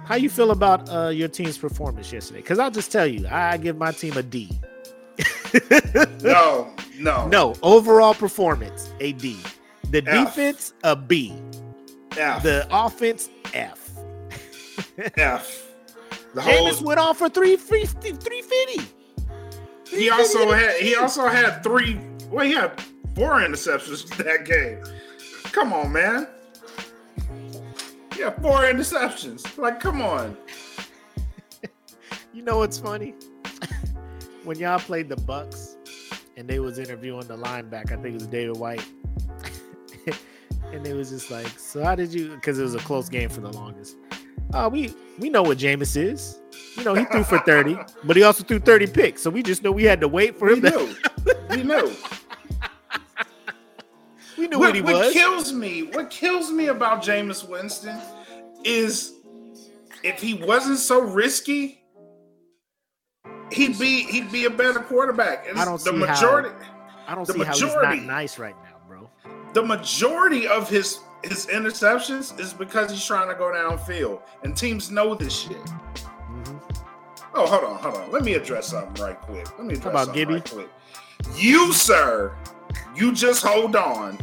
how you feel about uh, your team's performance yesterday? Because I'll just tell you, I give my team a D. No, no, No, overall performance, a D. The F. defense, a B. F, The offense, F. F. The whole, Jameis went off for 350. 350. he also had he also had three. Well, he had four interceptions that game. Come on, man. Yeah, four interceptions. Like, come on. You know what's funny? when y'all played the Bucs and they was interviewing the linebacker, I think it was David White. and they was just like, So how did you because it was a close game for the longest. Uh we we know what Jameis is. You know, he threw for 30, but he also threw 30 picks. So we just know we had to wait for We him to knew. We knew. We knew what, what he what kills me, what kills me about Jameis Winston is if he wasn't so risky, he'd be he'd be a better quarterback. And I don't the see how- majority I don't the see how he's not nice right now, bro. the majority of his his interceptions is because he's trying to go downfield. And teams know this shit. Mhm. Oh, hold on, hold on. Let me address something right quick. Let me address about something Gibby? right quick. You, sir, you just hold on.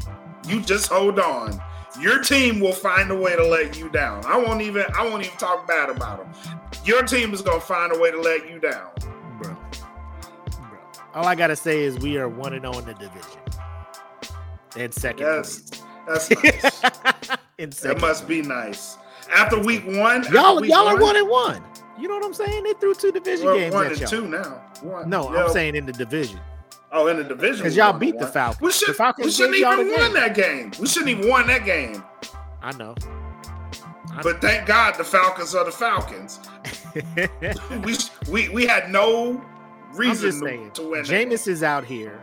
You just hold on. Your team will find a way to let you down. I won't even I won't even talk bad about them. Your team is gonna find a way to let you down. bro. Bro. All I gotta say is we are one and zero in the division, and second That's place. that's nice. in that second. must be nice. After week one, y'all week y'all are one, one and one. You know what I'm saying? They threw two division we're games one and y'all. two now. One. No. I'm saying in the division Oh, in the division. because y'all beat the. Falcons. We, should, the Falcons we shouldn't even the won that game. We shouldn't even won that game. I know. But thank God the Falcons are the Falcons. We we, we had no I'm reason just to, saying. to win. that game. Jameis is out here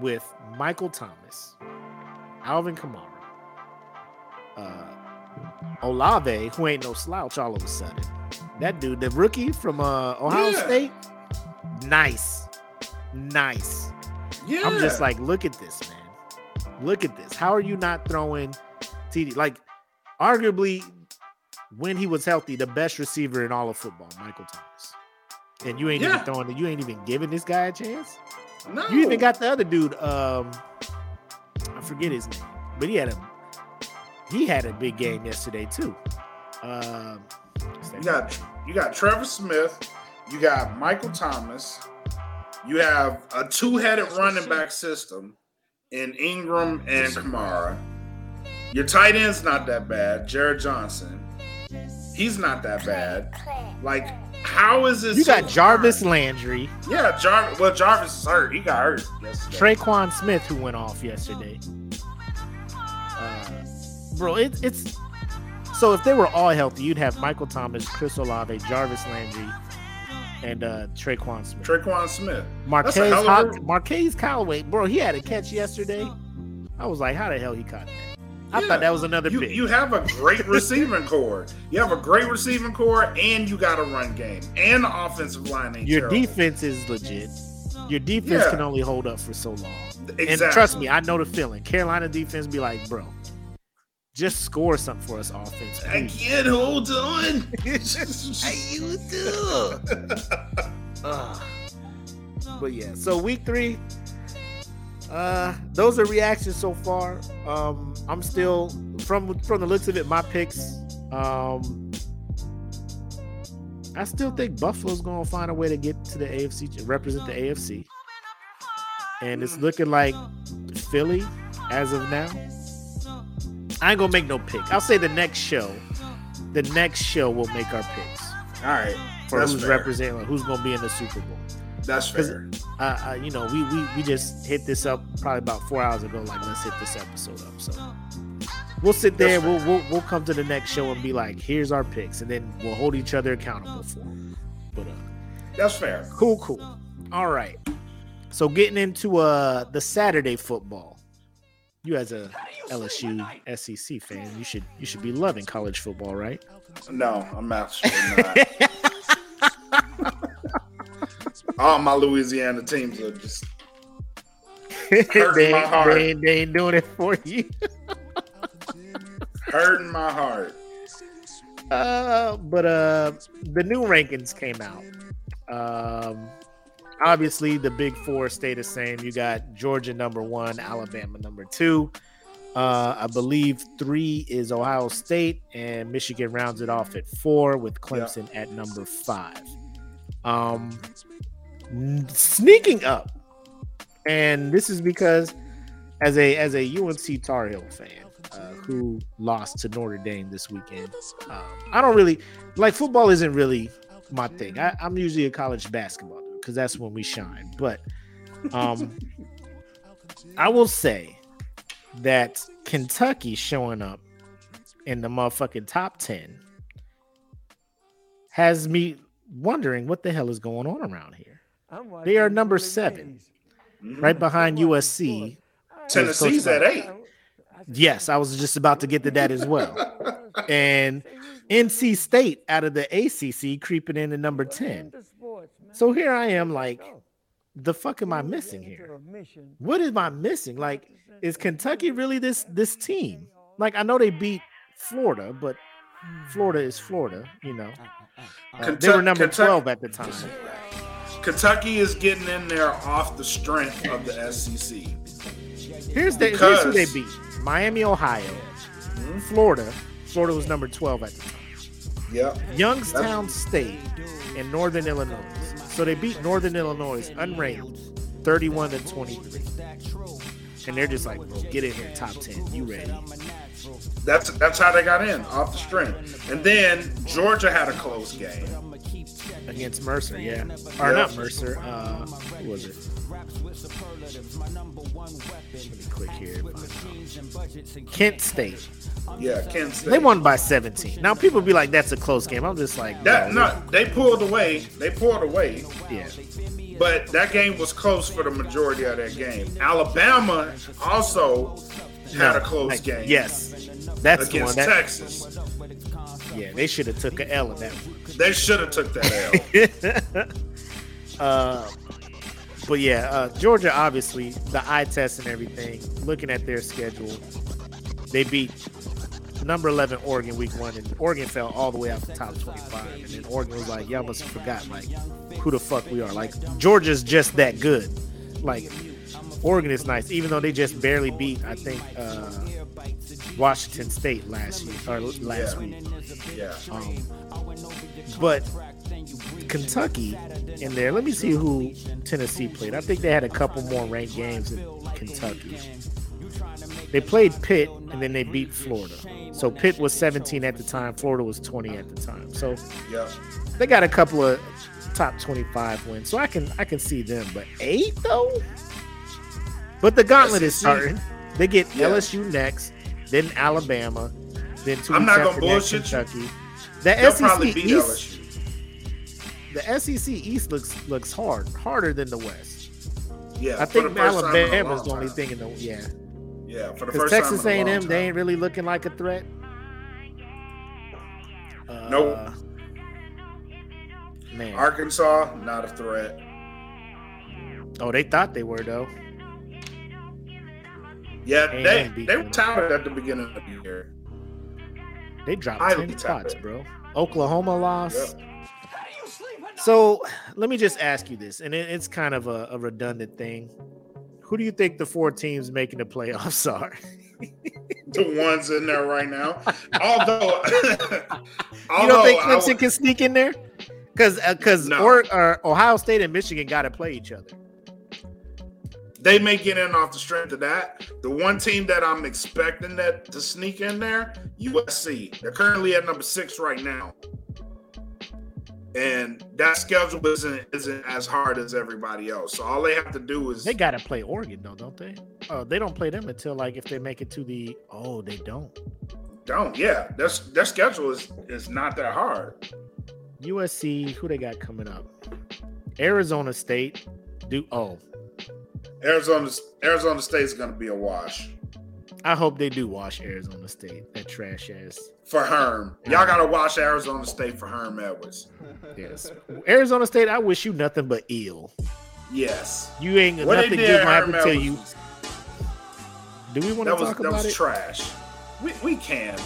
with Michael Thomas, Alvin Kamara, uh, Olave, who ain't no slouch all of a sudden. That dude, the rookie from uh, Ohio Yeah. State, nice, nice. Yeah. I'm just like, look at this, man. Look at this. How are you not throwing TD? Like, arguably, when he was healthy, the best receiver in all of football, Michael Thomas. And you ain't Yeah. even throwing it. You ain't even giving this guy a chance. no. You even got the other dude. Um, I forget his name, but he had a he had a big game yesterday too. Um, You got you got Trevor Smith, you got Michael Thomas, you have a two-headed running back system in Ingram and Kamara. Your tight end's not that bad, Jared Johnson. He's not that bad. Like, how is this? You so got Jarvis hard? Landry, Yeah, Jarvis. Well, Jarvis is hurt. He got hurt yesterday. Tre'Quan Smith, who went off yesterday. Uh, bro, it, it's so if they were all healthy, you'd have Michael Thomas, Chris Olave, Jarvis Landry, and uh Tre'Quan Smith. Tre'Quan Smith. Marquez, That's a hell a- Marquez Callaway, bro, he had a catch yesterday. I was like, how the hell he caught that? I Yeah. thought that was another You, big. you have a great receiving core. You have a great receiving core, and you got a run game, and the offensive line ain't Your terrible. defense is legit. Your defense Yeah. can only hold up for so long. Exactly. And trust me, I know the feeling. Carolina defense be like, bro, just score something for us, offense. I can't hold on. How you do. Ugh. but yeah, so week three, uh, those are reactions so far. Um, I'm still from from the looks of it, my picks. Um, I still think Buffalo's gonna find a way to get to the AFC, to represent the AFC, and it's looking like Philly as of now. I ain't gonna make no pick. I'll say the next show. The next show will make our picks All right, for that's who's fair. representing, who's going to be in the Super Bowl. That's fair. uh, uh, you know, we, we we just hit this up probably about four hours ago. Like, let's hit this episode up. So we'll sit there. We'll, we'll we'll come to the next show and be like, here's our picks, and then we'll hold each other accountable for. Them. But uh, that's fair. Cool, cool. All right. So getting into uh the Saturday football. You as a LSU SEC fan, you should you should be loving college football, right? No, I'm actually not. All my Louisiana teams are just hurting they, my heart. They, they ain't doing it for you. hurting my heart. Uh, but uh, the new rankings came out. Um, obviously the big four stay the same. You got Georgia number one, Alabama number two. Uh, I believe three is Ohio State, and Michigan rounds it off at four with Clemson yeah. at number five. Um, sneaking up, and this is because as a as a UNC Tar Heel fan uh, who lost to Notre Dame this weekend, um, I don't really like football. Isn't really my thing. I, I'm usually a college basketball because that's when we shine. But um, I will say that Kentucky showing up in the motherfucking top 10 has me wondering what the hell is going on around here. They are number seven, right behind USC. Tennessee's at eight. Yes, I was just about to get to that as well. and NC State out of the ACC creeping in at number 10. So here I am, like, the fuck am I missing here? What am I missing? Like, is Kentucky really this this team? Like, I know they beat Florida, but Florida is Florida, you know. Uh, uh they were number Kentucky, 12 at the time. Kentucky is getting in there off the strength of the SEC. Here's the here's who they beat: Miami, Ohio, mm-hmm. Florida. Florida was number 12 at the time. Yep. Youngstown That's... State in Northern Illinois. So they beat Northern Illinois unranked 31 to 23. And they're just like, bro, get in here, top 10. You ready? That's that's how they got in, off the strength. And then Georgia had a close game. Against Mercer, yeah. Or yep. not Mercer. Uh, who was it? Let me click here. Kent State. Yeah, Kent State. They won by 17. Now people be like, "That's a close game." I'm just like, that. No, they pulled away. They pulled away. Yeah. But that game was close for the majority of that game. Alabama also had a close like, game. Yes, that's against the one. That, Texas. Yeah, they should have took an L in that one. They should have took that L. uh, but yeah, uh, Georgia obviously the eye test and everything. Looking at their schedule, they beat number 11 Oregon week one, and Oregon fell all the way out the top 25. And then Oregon was like, y'all must have forgot, like, who the fuck we are. Like, Georgia's just that good. Like, Oregon is nice, even though they just barely beat, I think, uh, Washington State last year or last yeah. week. Yeah. Um, but Kentucky in there. Let me see who Tennessee played. I think they had a couple more ranked games in Kentucky. They played Pitt and then they beat Florida. So Pitt was 17 at the time, Florida was 20 at the time. So yeah. they got a couple of top 25 wins. So I can I can see them. But eight though? But the gauntlet is starting. They get yeah. LSU next, then Alabama, then two I'm not gonna bullshit Kentucky. You. The They'll SEC East, LSU. The SEC East looks looks hard, harder than the West. Yeah, I think Alabama is the only thing in the yeah. Yeah, for the first Texas time. Texas A&M, they ain't really looking like a threat. Uh, nope. Man. Arkansas, not a threat. Oh, they thought they were though. Yeah, they they were touted at the beginning of the year. They dropped Highly ten spots, bro. Oklahoma lost. Yep. So let me just ask you this, and it, it's kind of a, a redundant thing. Who do you think the four teams making the playoffs are? the ones in there right now. Although, you don't think Clemson would, can sneak in there? Because because uh, no. or, or Ohio State and Michigan got to play each other. They may get in off the strength of that. The one team that I'm expecting that to sneak in there, USC. They're currently at number six right now. And that schedule isn't isn't as hard as everybody else. So all they have to do is They gotta play Oregon though, don't they? Oh, they don't play them until like if they make it to the. Oh, they don't. don't. Yeah, That's their schedule is is not that hard. USC, who they got coming up? Arizona State. Do oh, Arizona Arizona State is going to be a wash I hope they do wash Arizona State. That trash ass. for Herm. Y'all got to wash Arizona State for Herm Edwards. Yes. Arizona State, I wish you nothing but ill. Yes, You ain't What nothing good happen to you. Do we want to that was talk that was trash. We we can,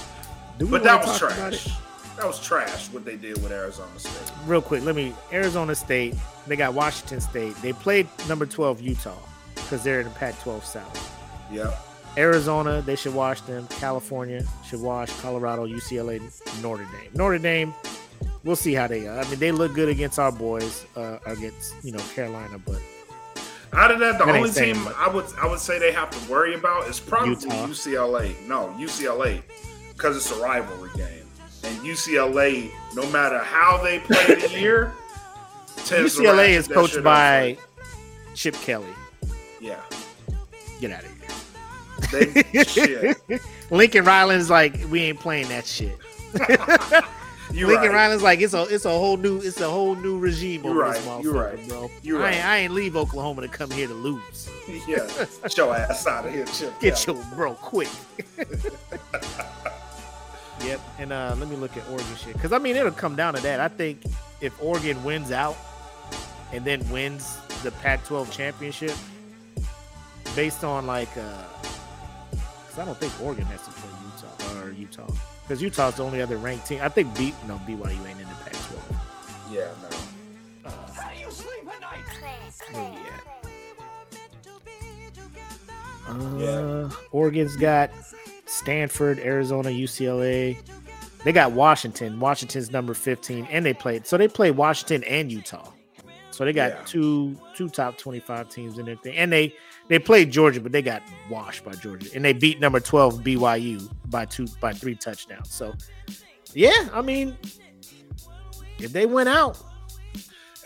Do we but that was talk about it? trash. That was trash what they did with Arizona State. Real quick, let me. Arizona State. They got Washington State. They played number twelve Utah because they're in the Pac-12 South. Yep. Arizona, they should wash them. California should wash. Colorado, UCLA, Notre Dame. Notre Dame, we'll see how they are. I mean, they look good against our boys, uh, against you know Carolina, but Out of that, the That only team much. I would I would say they have to worry about is probably Utah. UCLA. No, UCLA, because it's a rivalry game, and UCLA, no matter how they play the year, UCLA is coached by Chip Kelly. yeah. Get out of here. They, shit. Lincoln Riley's like, we ain't playing that shit. You Lincoln right. Riley's like, it's a it's a whole new it's a whole new regime You over this right, you motherfucker, right, bro. you I, right. ain't, I ain't leave Oklahoma to come here to lose. Yeah, get your ass out of here, Chip. Get Kelly. your bro quick. yep, and uh let me look at Oregon shit because I mean it'll come down to that. I think if Oregon wins out and then wins the Pac-12 championship, based on like, uh I don't think Oregon has to play Utah or Utah because Utah's the only other ranked team. I think B no BYU ain't in the Pac-12. Yeah, no. Where we at? Uh, Yeah. Oregon's got Stanford, Arizona, UCLA. They got Washington. Washington's number 15, and they played. So they played Washington and Utah. So they got Yeah. two two top 25 teams in their thing. And they they played Georgia, but they got washed by Georgia. And they beat number 12 BYU by two by three touchdowns. So yeah, I mean, if they went out,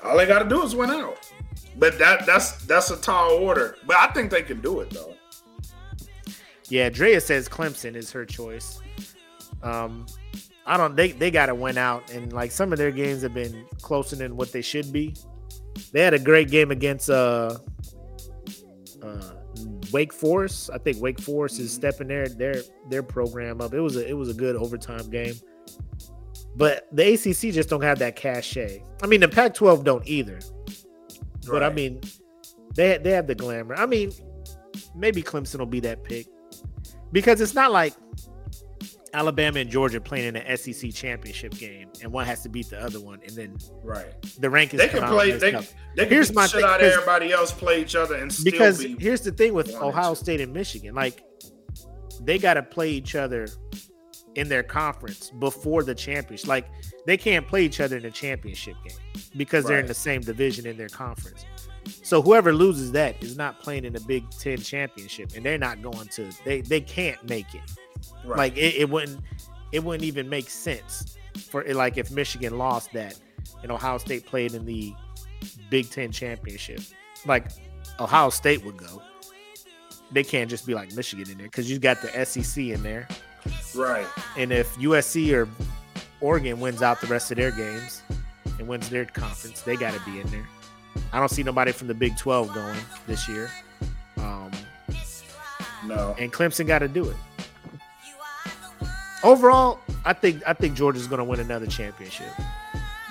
All they got to do is win out. But that that's that's a tall order. But I think they can do it though. Yeah, Drea says Clemson is her choice. Um, I don't. They they got to win out, and like some of their games have been closer than what they should be. They had a great game against uh, uh, Wake Forest. I think Wake Forest is stepping their their their program up. It was a it was a good overtime game, but the ACC just don't have that cachet. I mean, the Pac-12 don't either. But I mean, they they have the glamour. I mean, maybe Clemson will be that pick because it's not like Alabama and Georgia playing in an SEC championship game, and one has to beat the other one, and then right. the rankings. They can play. They, they can Here's beat my shit thing, out everybody else, play each other, and still because be. here's the thing with Ohio. State and Michigan, like they got to play each other in their conference before the championship. Like they can't play each other in the championship game because they're in the same division in their conference. So whoever loses that is not playing in the Big Ten championship, and they're not going to. They they can't make it. Right. Like it, it wouldn't it wouldn't even make sense for like if Michigan lost that and Ohio State played in the Big Ten championship. Like Ohio State would go. They can't just be like Michigan in there because you got the SEC in there. right. And if USC or Oregon wins out the rest of their games and wins their conference, they got to be in there. I don't see nobody from the Big 12 going this year. Um, No. and Clemson got to do it. Overall, I think I think Georgia's going to win another championship.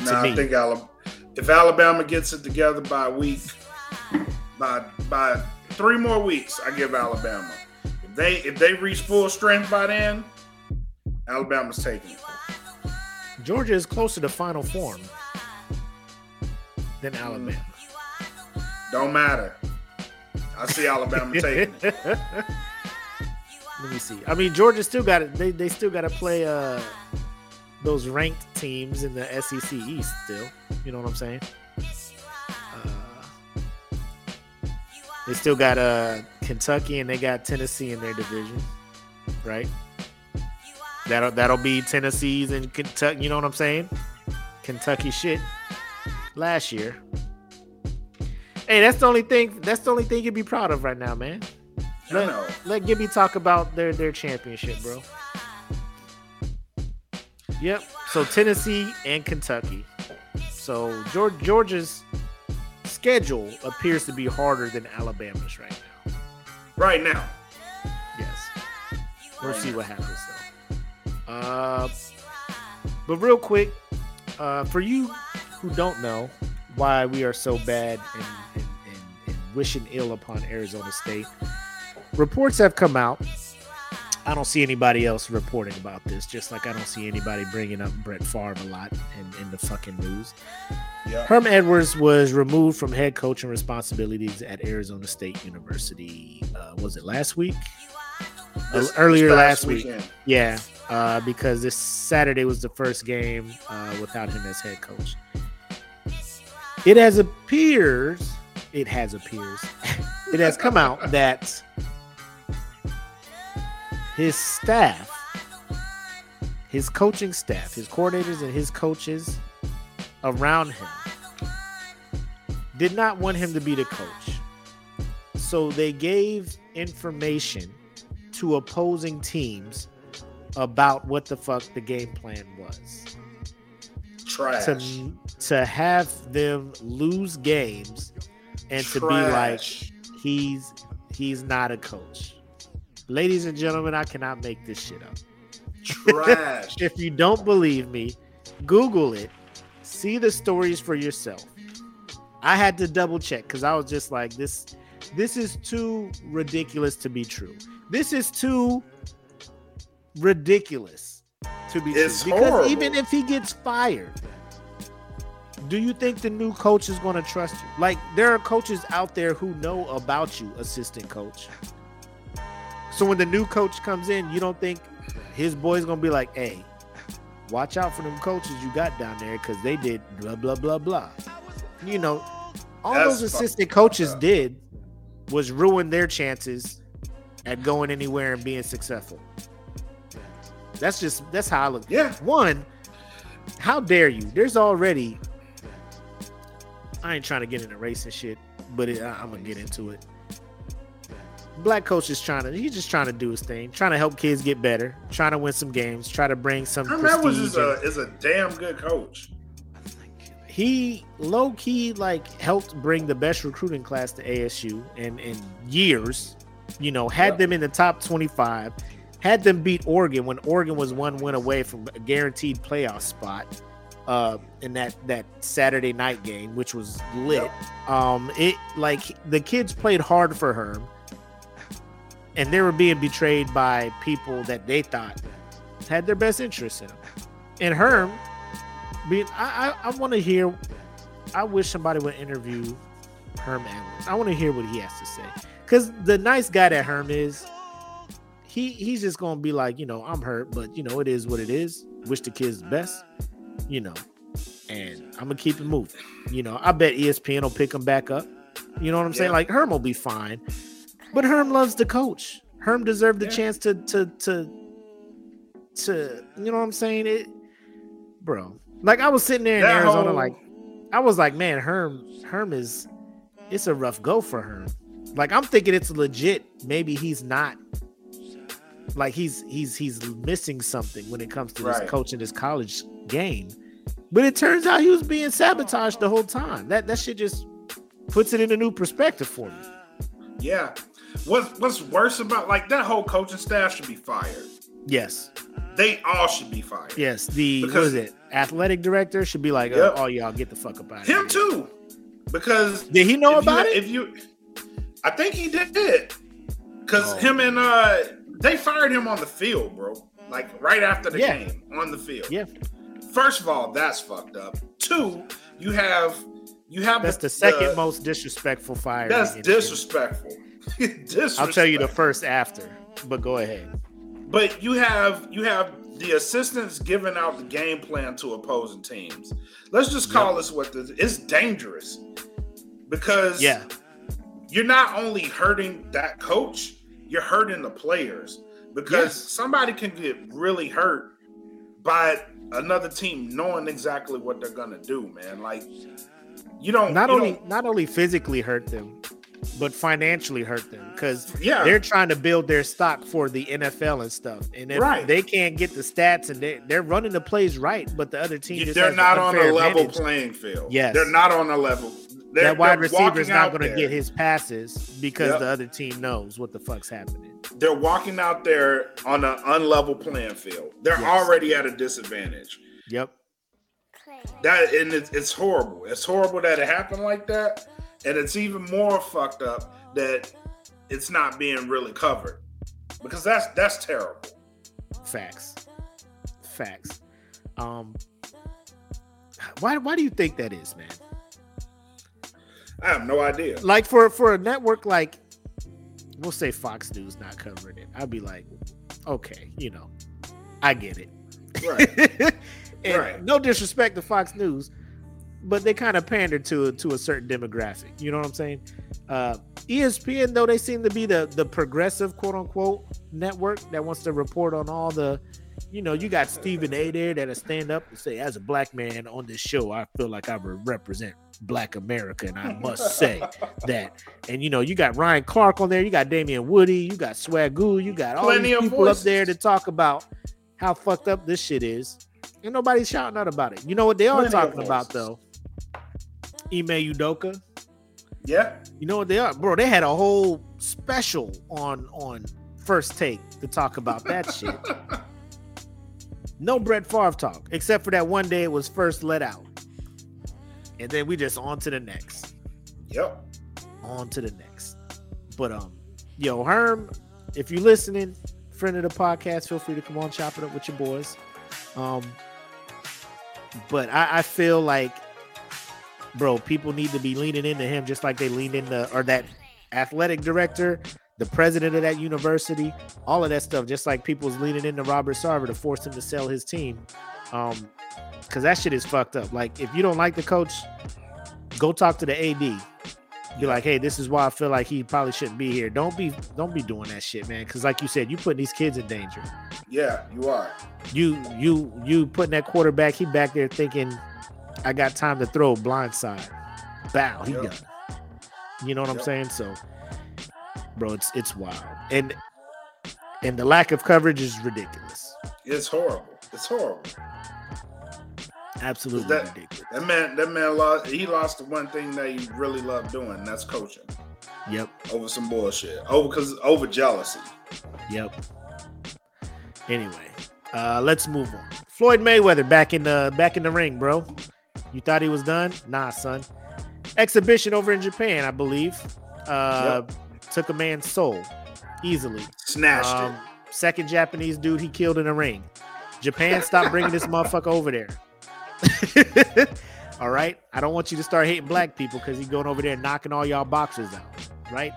No, I think Alabama. If Alabama gets it together by a week, by by three more weeks, I give Alabama. If they if they reach full strength by then, Alabama's taking it. Georgia is closer to final form than Mm. Alabama. Don't matter. I see Alabama taking it. Let me see. I mean, Georgia still got it. They they still got to play uh those ranked teams in the SEC East. Still, you know what I'm saying? Uh, they still got uh Kentucky and they got Tennessee in their division, right? That'll that'll be Tennessee's and Kentucky. You know what I'm saying? Kentucky shit last year. Hey, that's the only thing. That's the only thing you'd be proud of right now, man. Let, know. let Gibby talk about their their championship, bro. Yep. So Tennessee and Kentucky. So George, Georgia's schedule appears to be harder than Alabama's right now. Right now. Yes. We'll see what happens though. Uh, but real quick, uh, for you who don't know why we are so bad and, and, and, and wishing ill upon Arizona State, reports have come out. I don't see anybody else reporting about this, just like I don't see anybody bringing up Brett Favre a lot in, in the fucking news. Yeah. Herm Edwards was removed from head coaching responsibilities at Arizona State University. Uh, was it last week? Uh, earlier last week. Yeah, uh, because this Saturday was the first game uh, without him as head coach. It has appears, it has appears, it has come out that his staff, his coaching staff, his coordinators and his coaches around him did not want him to be the coach. So they gave information to opposing teams about what the fuck the game plan was Trash. to to have them lose games and to be like he's he's not a coach. Ladies and gentlemen, I cannot make this shit up. trash. If you don't believe me, Google it. See the stories for yourself. I had to double check because I was just like, this this is too ridiculous to be true. This is too ridiculous to be It's true. Because horrible. even if he gets fired, do you think the new coach is going to trust you? Like there are coaches out there who know about you, assistant coach. So when the new coach comes in, you don't think his boy's gonna be like, "Hey, watch out for them coaches you got down there because they did blah blah blah blah." You know, all That's those assistant coaches up. did was ruin their chances at going anywhere and being successful. That's just that's how I look. Yeah. One, how dare you? There's already. I ain't trying to get into race and shit, but it, I, I'm gonna get into it. Black coach is trying to. He's just trying to do his thing, trying to help kids get better, trying to win some games, try to bring some. Edwards prestige is a is a damn good coach. he low key like helped bring the best recruiting class to ASU in in years. You know, had them in the top 25, had them beat Oregon when Oregon was one win away from a guaranteed playoff spot uh in that that Saturday night game which was lit. Um it like the kids played hard for Herm and they were being betrayed by people that they thought had their best interests in them. And Herm being I I, I want to hear I wish somebody would interview Herm Edwards. I want to hear what he has to say. Cause the nice guy that Herm is, he he's just gonna be like, you know, I'm hurt, but you know, it is what it is. Wish the kids the best, you know. And I'm gonna keep it moving. You know, I bet ESPN will pick him back up. You know what I'm saying? Like Herm will be fine. But Herm loves the coach. Herm deserved the Yeah. chance to to to to you know what I'm saying? It bro. Like I was sitting there in That Arizona, whole- like I was like, man, Herm, Herm is it's a rough go for Herm. Like I'm thinking it's legit. Maybe he's not like he's he's he's missing something when it comes to Right. this coaching this college game. But it turns out he was being sabotaged the whole time. That that shit just puts it in a new perspective for me. Yeah. What's what's worse about like that whole coaching staff should be fired. Yes. They all should be fired. Yes. The Because- is it? Athletic director should be like, Yep. oh, y'all get the fuck up out of Him here. too. Because Did he know if you- about it? If you I think he did. Cause Oh. him and uh they fired him on the field, bro. Like right after the Yeah. game on the field. Yeah. First of all, that's fucked up. Two, you have you have That's the second most disrespectful fire. That's disrespectful. I'll tell you the first after, but go ahead. But you have you have the assistants giving out the game plan to opposing teams. Let's just call this what this it's dangerous. Because Yeah. you're not only hurting that coach, you're hurting the players. Because Yes. somebody can get really hurt by another team knowing exactly what they're gonna do, man. Like you don't not you only don't- not only physically hurt them, but financially hurt them because yeah, they're trying to build their stock for the NFL and stuff. And if Right. they can't get the stats and they they're running the plays right, but the other team you- just they're has not on a level advantage. playing field. Yes. they're not on a level. They're, that wide receiver is not going to get his passes because Yep. the other team knows what the fuck's happening. They're walking out there on an unlevel playing field. They're Yes. already at a disadvantage. Yep. That and it's, it's horrible. It's horrible that it happened like that, and it's even more fucked up that it's not being really covered because that's that's terrible. Facts. Facts. Um why why do you think that is, man? I have no idea. Like for for a network like we'll say Fox News not covering it. I'd be like, okay, you know, I get it. Right. and Right. no disrespect to Fox News, but they kind of pander to to a certain demographic. You know what I'm saying? Uh, ESPN though they seem to be the the progressive quote unquote network that wants to report on all the. You know, you got Stephen A. there that'll stand up and say, as a black man on this show, I feel like I represent Black America, and I must say that. And you know, you got Ryan Clark on there, you got Damien Woody, you got Swagu, you got all Plenty these people up there to talk about how fucked up this shit is. And nobody's shouting out about it. You know what they are Plenty talking about though? Ime Udoka. Yeah, You know what they are, bro? They had a whole special on on first take to talk about that shit. No Brett Favre talk, except for that one day it was first let out, and then we just on to the next, yep. on to the next. But um, yo Herm, if you're listening, friend of the podcast, feel free to come on chop it up with your boys. Um, but I, I feel like, bro, people need to be leaning into him just like they leaned into or that athletic director, the president of that university, all of that stuff, just like people's leaning into Robert Sarver to force him to sell his team. Um, because that shit is fucked up. Like, if you don't like the coach, go talk to the AD. Be like, hey, this is why I feel like he probably shouldn't be here. Don't be, don't be doing that shit, man. Because like you said, you putting these kids in danger. Yeah, you are. You, you, you putting that quarterback. He back there thinking, I got time to throw a blindside. Bow, he Yep. done. You know what I'm saying? So, bro, it's it's wild, and and the lack of coverage is ridiculous. It's horrible. It's horrible. Absolutely That- ridiculous. That man, that man lost. He lost the one thing that he really loved doing. And that's coaching Yep, over some bullshit. Over because over jealousy. yep. Anyway, uh, let's move on. Floyd Mayweather back in the back in the ring, bro. You thought he was done? Nah, son. Exhibition over in Japan, I believe. Uh, Took a man's soul easily. Snatched Um, second Japanese dude he killed in a ring. Japan, stop bringing this motherfucker over there. all right, I don't want you to start hating black people because he's going over there knocking all y'all boxers out. Right?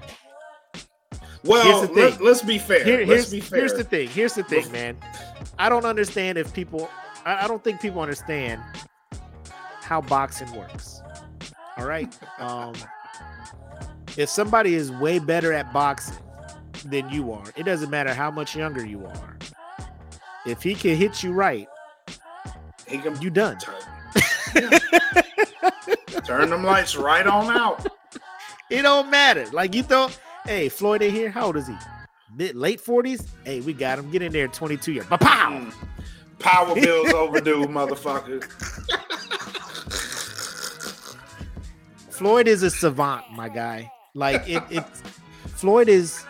Well, let, us be fair. Here- let's here's, be fair. here's the thing. Here's the thing, man. I don't understand if people. I, I don't think people understand how boxing works. All right. Um, if somebody is way better at boxing than you are, it doesn't matter how much younger you are. If he can hit you right, he can you done. turn, turn them lights right on out. It don't matter. Like you thought, hey, Floyd in here. How old is he? Mid late forties. Hey, we got him. Get in there. Twenty two years. Pow. Mm. Power bills overdue, motherfucker. Floyd is a savant, my guy. Like it, it Floyd is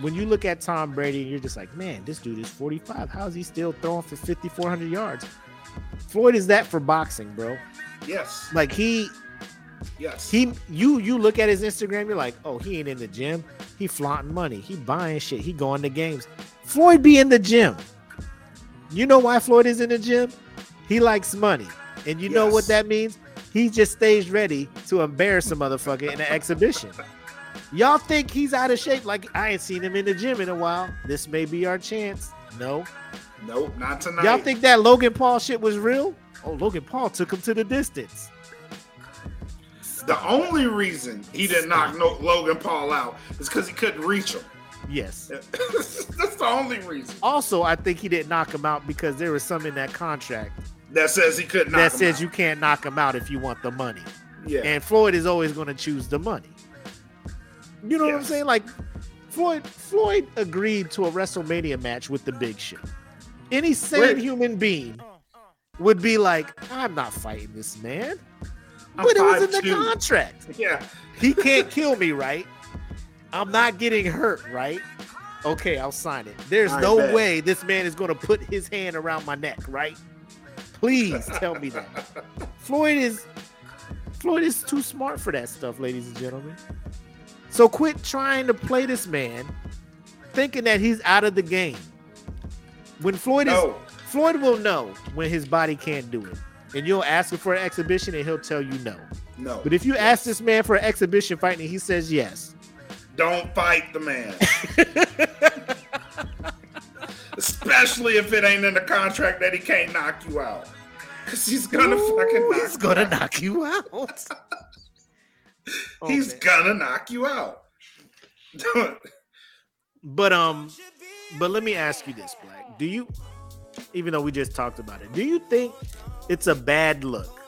when you look at Tom Brady, and you're just like, man, this dude is 45. How is he still throwing for 5,400 yards? Floyd is that for boxing, bro. Yes, Like he, yes. he, you, you look at his Instagram, you're like, oh, he ain't in the gym. He flaunting money. He buying shit. He going to games. Floyd be in the gym. You know why Floyd is in the gym? He likes money, and you know what that means. He just stays ready to embarrass a motherfucker in an exhibition. Y'all think he's out of shape? Like I ain't seen him in the gym in a while. This may be our chance. No, nope, not tonight. y'all think that Logan Paul shit was real? Oh, Logan Paul took him to the distance. the only reason he didn't knock no, Logan Paul out is because he couldn't reach him. Yes. That's the only reason. Also, I think he didn't knock him out because there was some in that contract that says he couldn't. that says you can't knock him out if you want the money. Yeah. And Floyd is always going to choose the money. You know what I'm saying? Like Floyd Floyd agreed to a WrestleMania match with the Big Show. Any sane Wait. human being would be like, I'm not fighting this man. I'm but it was in the 5'2". contract. yeah. He can't kill me, right? I'm not getting hurt, right? Okay, I'll sign it. There's I no bet. way this man is going to put his hand around my neck, right? Please tell me that. Floyd is Floyd is too smart for that stuff, ladies and gentlemen. So quit trying to play this man, thinking that he's out of the game. When Floyd is No. Floyd will know when his body can't do it, and you'll ask him for an exhibition, and he'll tell you no. No. But if you ask this man for an exhibition fight and he says yes, Don't fight the man. Especially if it ain't in the contract that he can't knock you out. Cause he's gonna fucking Ooh, knock he's you gonna out. knock you out. Oh, He's man. gonna knock you out. But um, but let me ask you this, Black. Do you, even though we just talked about it, do you think it's a bad look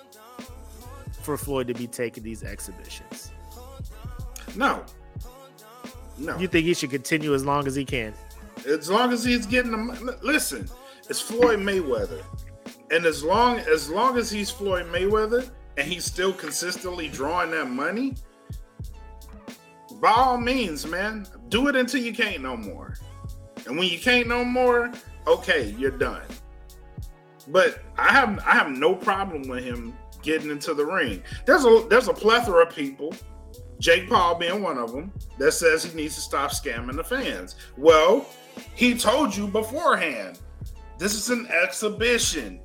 for Floyd to be taking these exhibitions? no. No. You think he should continue as long as he can? As long as he's getting the listen, it's Floyd Mayweather, and as long as long as he's Floyd Mayweather and he's still consistently drawing that money, by all means, man, do it until you can't no more. And when you can't no more, okay, you're done. But I have I have no problem with him getting into the ring. There's a there's a plethora of people Jake Paul being one of them, that says he needs to stop scamming the fans. Well, he told you beforehand, this is an exhibition.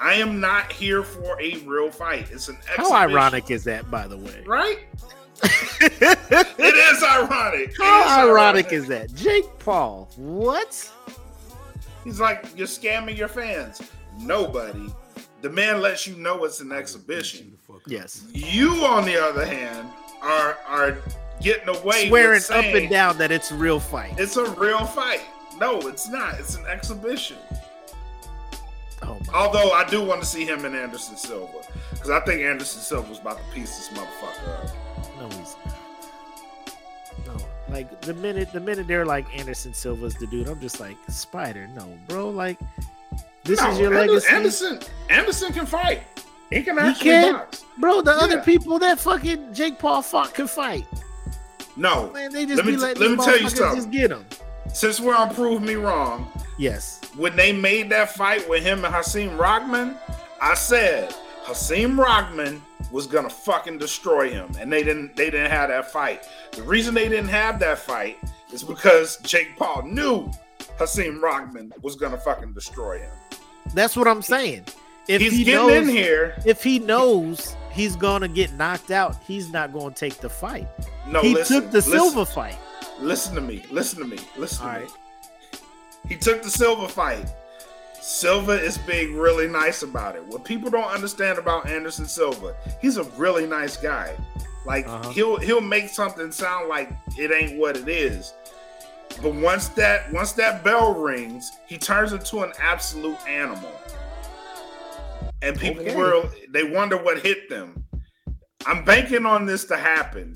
I am not here for a real fight. It's an exhibition. How ironic is that, by the way? right? it is ironic. How is ironic is that? Jake Paul, what? He's like, you're scamming your fans. Nobody. The man lets you know it's an exhibition. Yes. You, on the other hand, are are getting away Swearing up and down that it's a real fight. It's a real fight. No, it's not. It's an exhibition. Oh Although I do want to see him and Anderson Silva because I think Anderson Silva Silva's about to piece this motherfucker up. No, he's not. No, like the minute the minute they're like Anderson Silva's the dude, I'm just like Spider. No, bro, like this No, is your Ander- legacy, Anderson, Anderson can fight. He can He actually can? box. bro. The other people that fucking Jake Paul fought can fight. No, Man, they just Let me be like, let me tell you something. just get them. Since we're on Prove Me Wrong, Yes, when they made that fight with him and Hasim Rahman, I said Hasim Rahman was gonna fucking destroy him, and they didn't. They didn't have that fight. The reason they didn't have that fight is because Jake Paul knew Hasim Rahman was gonna fucking destroy him. that's what I'm saying. If He's he getting knows, in here. if he knows he's gonna get knocked out, he's not gonna take the fight. No, he listen, took the listen, Silva fight. Listen to me. Listen to me. Listen All to me. He took the Silva fight. Silva is being really nice about it. What people don't understand about Anderson Silva, he's a really nice guy. Like Uh-huh. he'll he'll make something sound like it ain't what it is. But once that once that bell rings, he turns into an absolute animal. And people Okay. will they wonder what hit them. I'm banking on this to happen.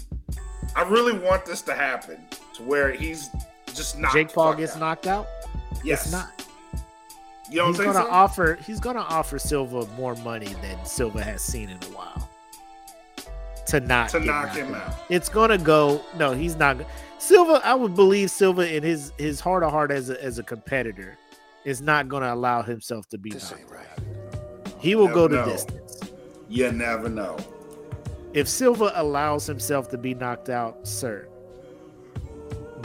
I really want this to happen to where he's just not Jake Paul gets knocked out. Yes. It's not. You don't he's think gonna so? offer he's gonna offer Silva more money than Silva has seen in a while. To not to knock him out. out. It's gonna go. No, he's not. go- Silva, I would believe Silva in his his heart of heart as a, as a competitor is not gonna allow himself to be knocked out. He will go the No. distance. You never know. If Silva allows himself to be knocked out, sir,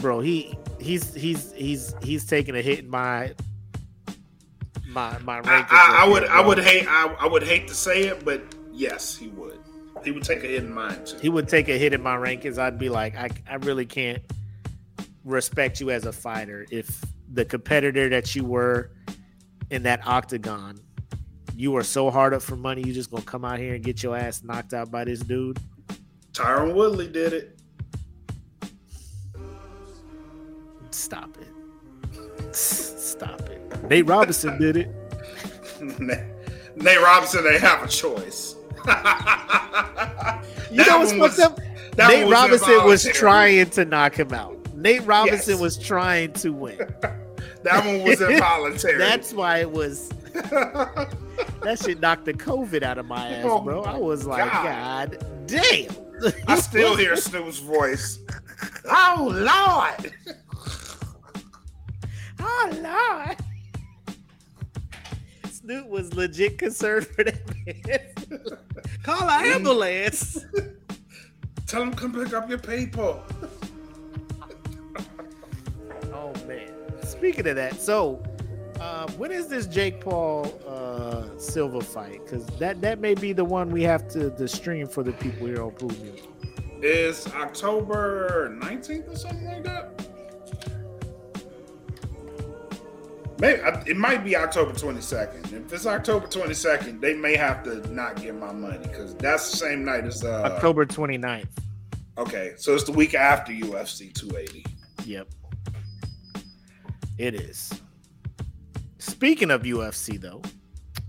bro, he he's he's he's he's taking a hit in my my my I, rankings. I, I up would there, I would hate I, I would hate to say it, but yes, he would. He would take a hit in mine too. he would take a hit in my rankings. I'd be like, I, I really can't respect you as a fighter if the competitor that you were in that octagon, you are so hard up for money, you just gonna come out here and get your ass knocked out by this dude. Tyron Woodley did it. Stop it. Stop it. Nate Robinson did it. Nate Robinson, they have a choice. you know what's fucked up? Nate was Robinson was trying to knock him out. Nate Robinson yes. was trying to win. that one was involuntary. That's why it was. that shit knocked the COVID out of my ass, oh bro. I was like, God, God damn. I still hear Snoop's voice. Oh Lord. Oh Lord. Snoop was legit concerned for that man. Call an ambulance. Tell him come pick up your paper. oh man. Speaking of that, so uh, when is this Jake Paul uh, Silva fight? Because that that may be the one we have to the stream for the people here on Prove. Is October nineteenth or something like that? Maybe it might be October 22nd. If it's October 22nd, they may have to not get my money because that's the same night as uh, October 29th. Okay, so it's the week after UFC 280. Yep, it is. Speaking of UFC, though,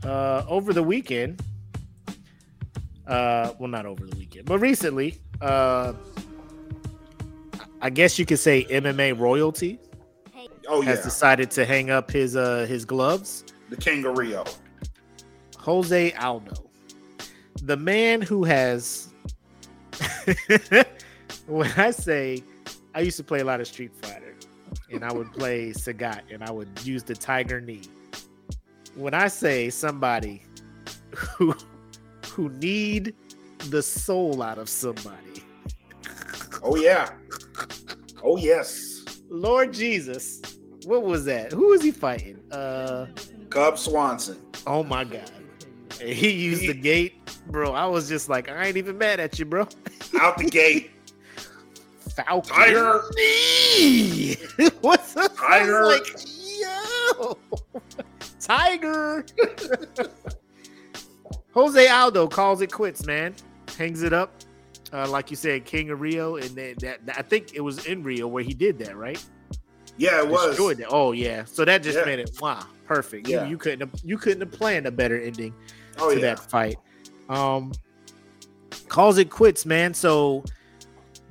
uh, over the weekend, uh, well, not over the weekend, but recently, uh, I guess you could say MMA royalty oh, yeah. has decided to hang up his uh his gloves. The kangaroo. Jose Aldo, the man who has. when I say, I used to play a lot of Street Fighter, and I would play Sagat, and I would use the Tiger Knee. When I say somebody who who need the soul out of somebody. Oh yeah. Oh yes. Lord Jesus what was that? Who was he fighting? Uh Cub Swanson. Oh my god. he used the gate, bro. I was just like, I ain't even mad at you, bro. Out the gate. Falcon. Tiger. What's up? Tiger. Like, yo. Tiger. Jose Aldo calls it quits, man. Hangs it up. Uh, like you said, King of Rio, and then that, that I think it was in Rio where he did that, right? Yeah, it was. It. Oh yeah. So that just yeah. made it wow, perfect. Yeah. You, you, couldn't have, you couldn't have planned a better ending oh, to yeah. that fight. Um calls it quits, man. So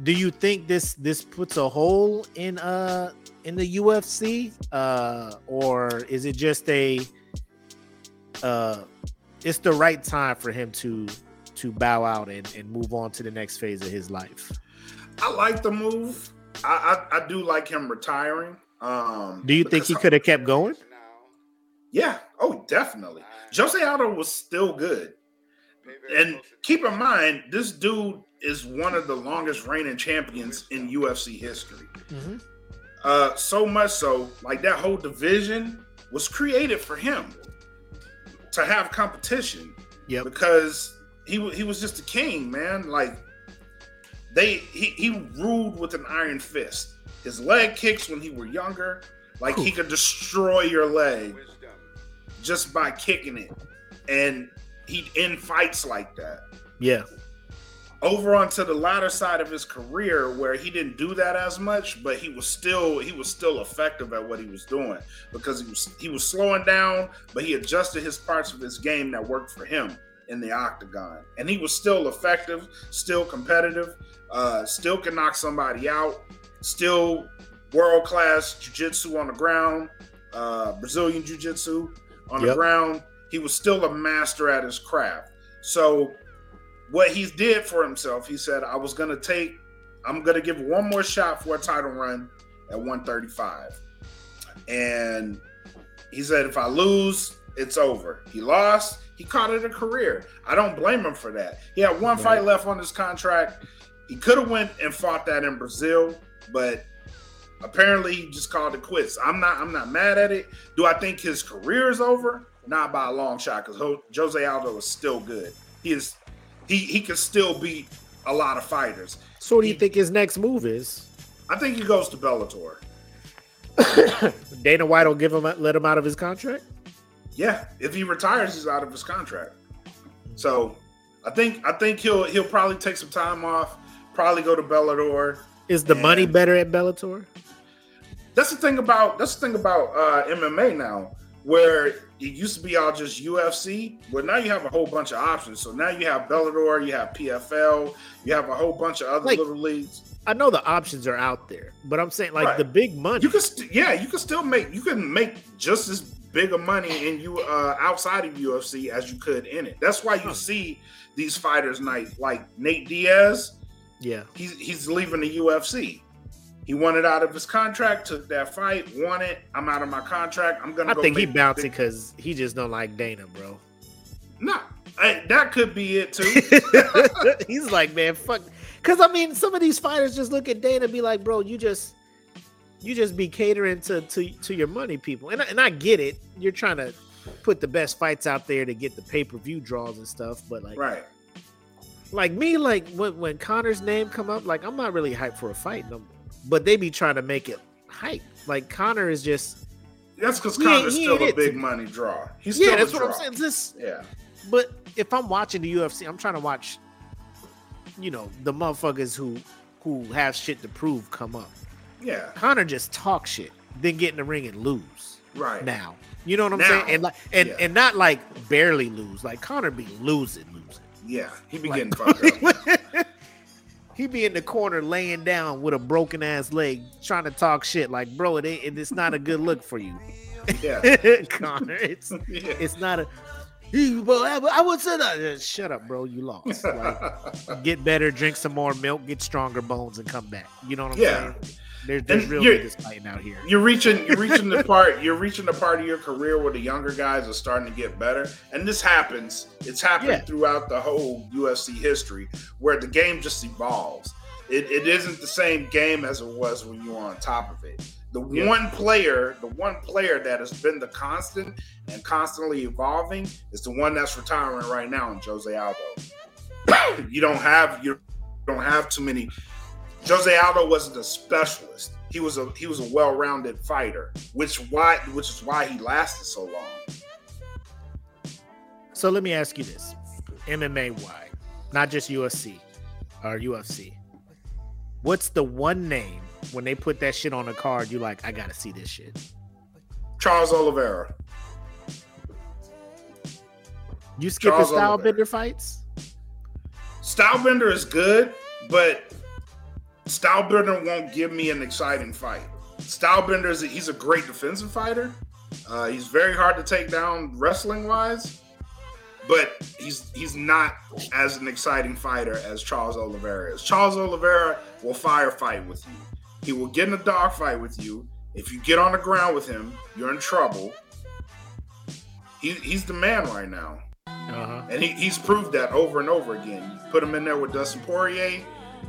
do you think this this puts a hole in uh in the UFC? Uh or is it just a uh it's the right time for him to to bow out and, and move on to the next phase of his life? I like the move. I, I, I do like him retiring. Um, do you think he could have kept going? Yeah. Oh, definitely. Jose Aldo was still good. And keep in mind, this dude is one of the longest reigning champions in UFC history. Mm-hmm. Uh, so much so, like that whole division was created for him to have competition. Yeah. Because he he was just a king, man. Like they he, he ruled with an iron fist. His leg kicks when he were younger, like he could destroy your leg just by kicking it. And he'd end fights like that. Yeah. Over onto the latter side of his career where he didn't do that as much, but he was still he was still effective at what he was doing because he was he was slowing down, but he adjusted his parts of his game that worked for him in the octagon. And he was still effective, still competitive, uh, still can knock somebody out, still world class jiu-jitsu on the ground, uh, Brazilian jiu-jitsu on yep. the ground. He was still a master at his craft. So what he did for himself, he said, I was gonna take, I'm gonna give one more shot for a title run at 135. And he said, if I lose, it's over. He lost, he called it a career. I don't blame him for that. He had one right. fight left on his contract. He could have went and fought that in Brazil, but apparently he just called it quits. I'm not I'm not mad at it. Do I think his career is over? Not by a long shot, because Jose Aldo is still good. He is he he can still beat a lot of fighters. So what do you he, think his next move is? I think he goes to Bellator. Dana White will give him let him out of his contract. Yeah, if he retires, he's out of his contract. So I think I think he'll he'll probably take some time off, probably go to Bellator. Is the money better at Bellator? That's the thing about that's the thing about uh, MMA now. where it used to be all just UFC, but now you have a whole bunch of options. So now you have Bellator, you have PFL, you have a whole bunch of other Like- little leagues. I know the options are out there, but I'm saying like Right. the big money. You can, st- yeah, you can still make you can make just as big of money in you uh, outside of UFC as you could in it. That's why you see these fighters like like Nate Diaz. yeah, He's he's leaving the UFC. He wanted out of his contract, took that fight, won it. I'm out of my contract. I'm gonna. I go think he bounced big- because he just don't like Dana, bro. Nah, hey, that could be it too. He's like, man, fuck. Because I mean, some of these fighters just look at Dana and be like, bro, you just, you just be catering to to to your money people, and I, and I get it. You're trying to put the best fights out there to get the pay per view draws and stuff, but like, right. like me, like when when Conor's name come up, like I'm not really hyped for a fight, no, more. but they be trying to make it hype. Like Conor is just, That's because Conor's he still a big to- money draw. He's still yeah, a that's what I'm draw. saying. This, Yeah, But if I'm watching the UFC, I'm trying to watch, you know, the motherfuckers who who have shit to prove come up. Yeah, Conor just talk shit, then get in the ring and lose. right. Now, you know what I'm Now, saying? And like, and yeah. and not like barely lose. Like Conor be losing, losing. Yeah, he be Like, getting fucked up. he be in the corner laying down with a broken ass leg, trying to talk shit. Like, bro, it ain't. It's not a good look for you, Yeah, Conor. It's yeah. it's not a. He, well, I, would say that. Shut up, bro. You lost. Like, get better, drink some more milk, get stronger bones, and come back. You know what I'm Yeah. saying? There, there's And real niggas fighting out here. you're reaching you're reaching the part you're reaching the part of your career where the younger guys are starting to get better and this happens it's happened Yeah. throughout the whole ufc history where the game just evolves it, it isn't the same game as it was when you were on top of it the Yeah. one player the one player that has been the constant and constantly evolving is the one that's retiring right now in jose aldo you don't have you don't have too many Jose Aldo wasn't a specialist. He was a he was a well-rounded fighter, which why which is why he lasted so long. So let me ask you this: MMA wide, not just UFC or UFC. What's the one name when they put that shit on the card? You like, I gotta see this shit. Charles Oliveira. You skip Charles his style Oliveira. bender fights? Stylebender is good, but Stylebender won't give me an exciting fight. Stylebender is a, he's a great defensive fighter. Uh, he's very hard to take down wrestling wise, but he's he's not as an exciting fighter as Charles Oliveira is. Charles Oliveira will firefight with you. He will get in a dogfight with you. If you get on the ground with him, you're in trouble. He, he's the man right now. Uh-huh. And he, he's proved that over and over again. You put him in there with Dustin Poirier.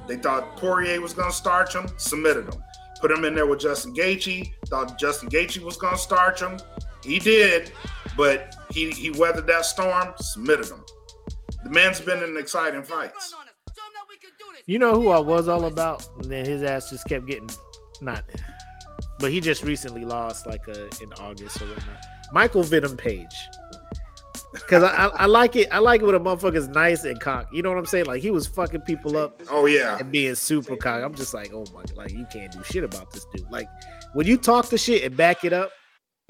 They thought Poirier was going to starch him, submitted him. Put him in there with Justin Gaethje. Thought Justin Gaethje was going to starch him. He did, but he, he weathered that storm, submitted him. The man's been in exciting fights. You know who I was all about? And then his ass just kept getting not, but he just recently lost like uh, in August or whatnot. Michael Venom Page. Cause I, I, I like it. I like it when a motherfucker's nice and cock. You know what I'm saying? Like he was fucking people up Oh, yeah. and being super cock. I'm just like, oh my, like you can't do shit about this dude. Like when you talk the shit and back it up,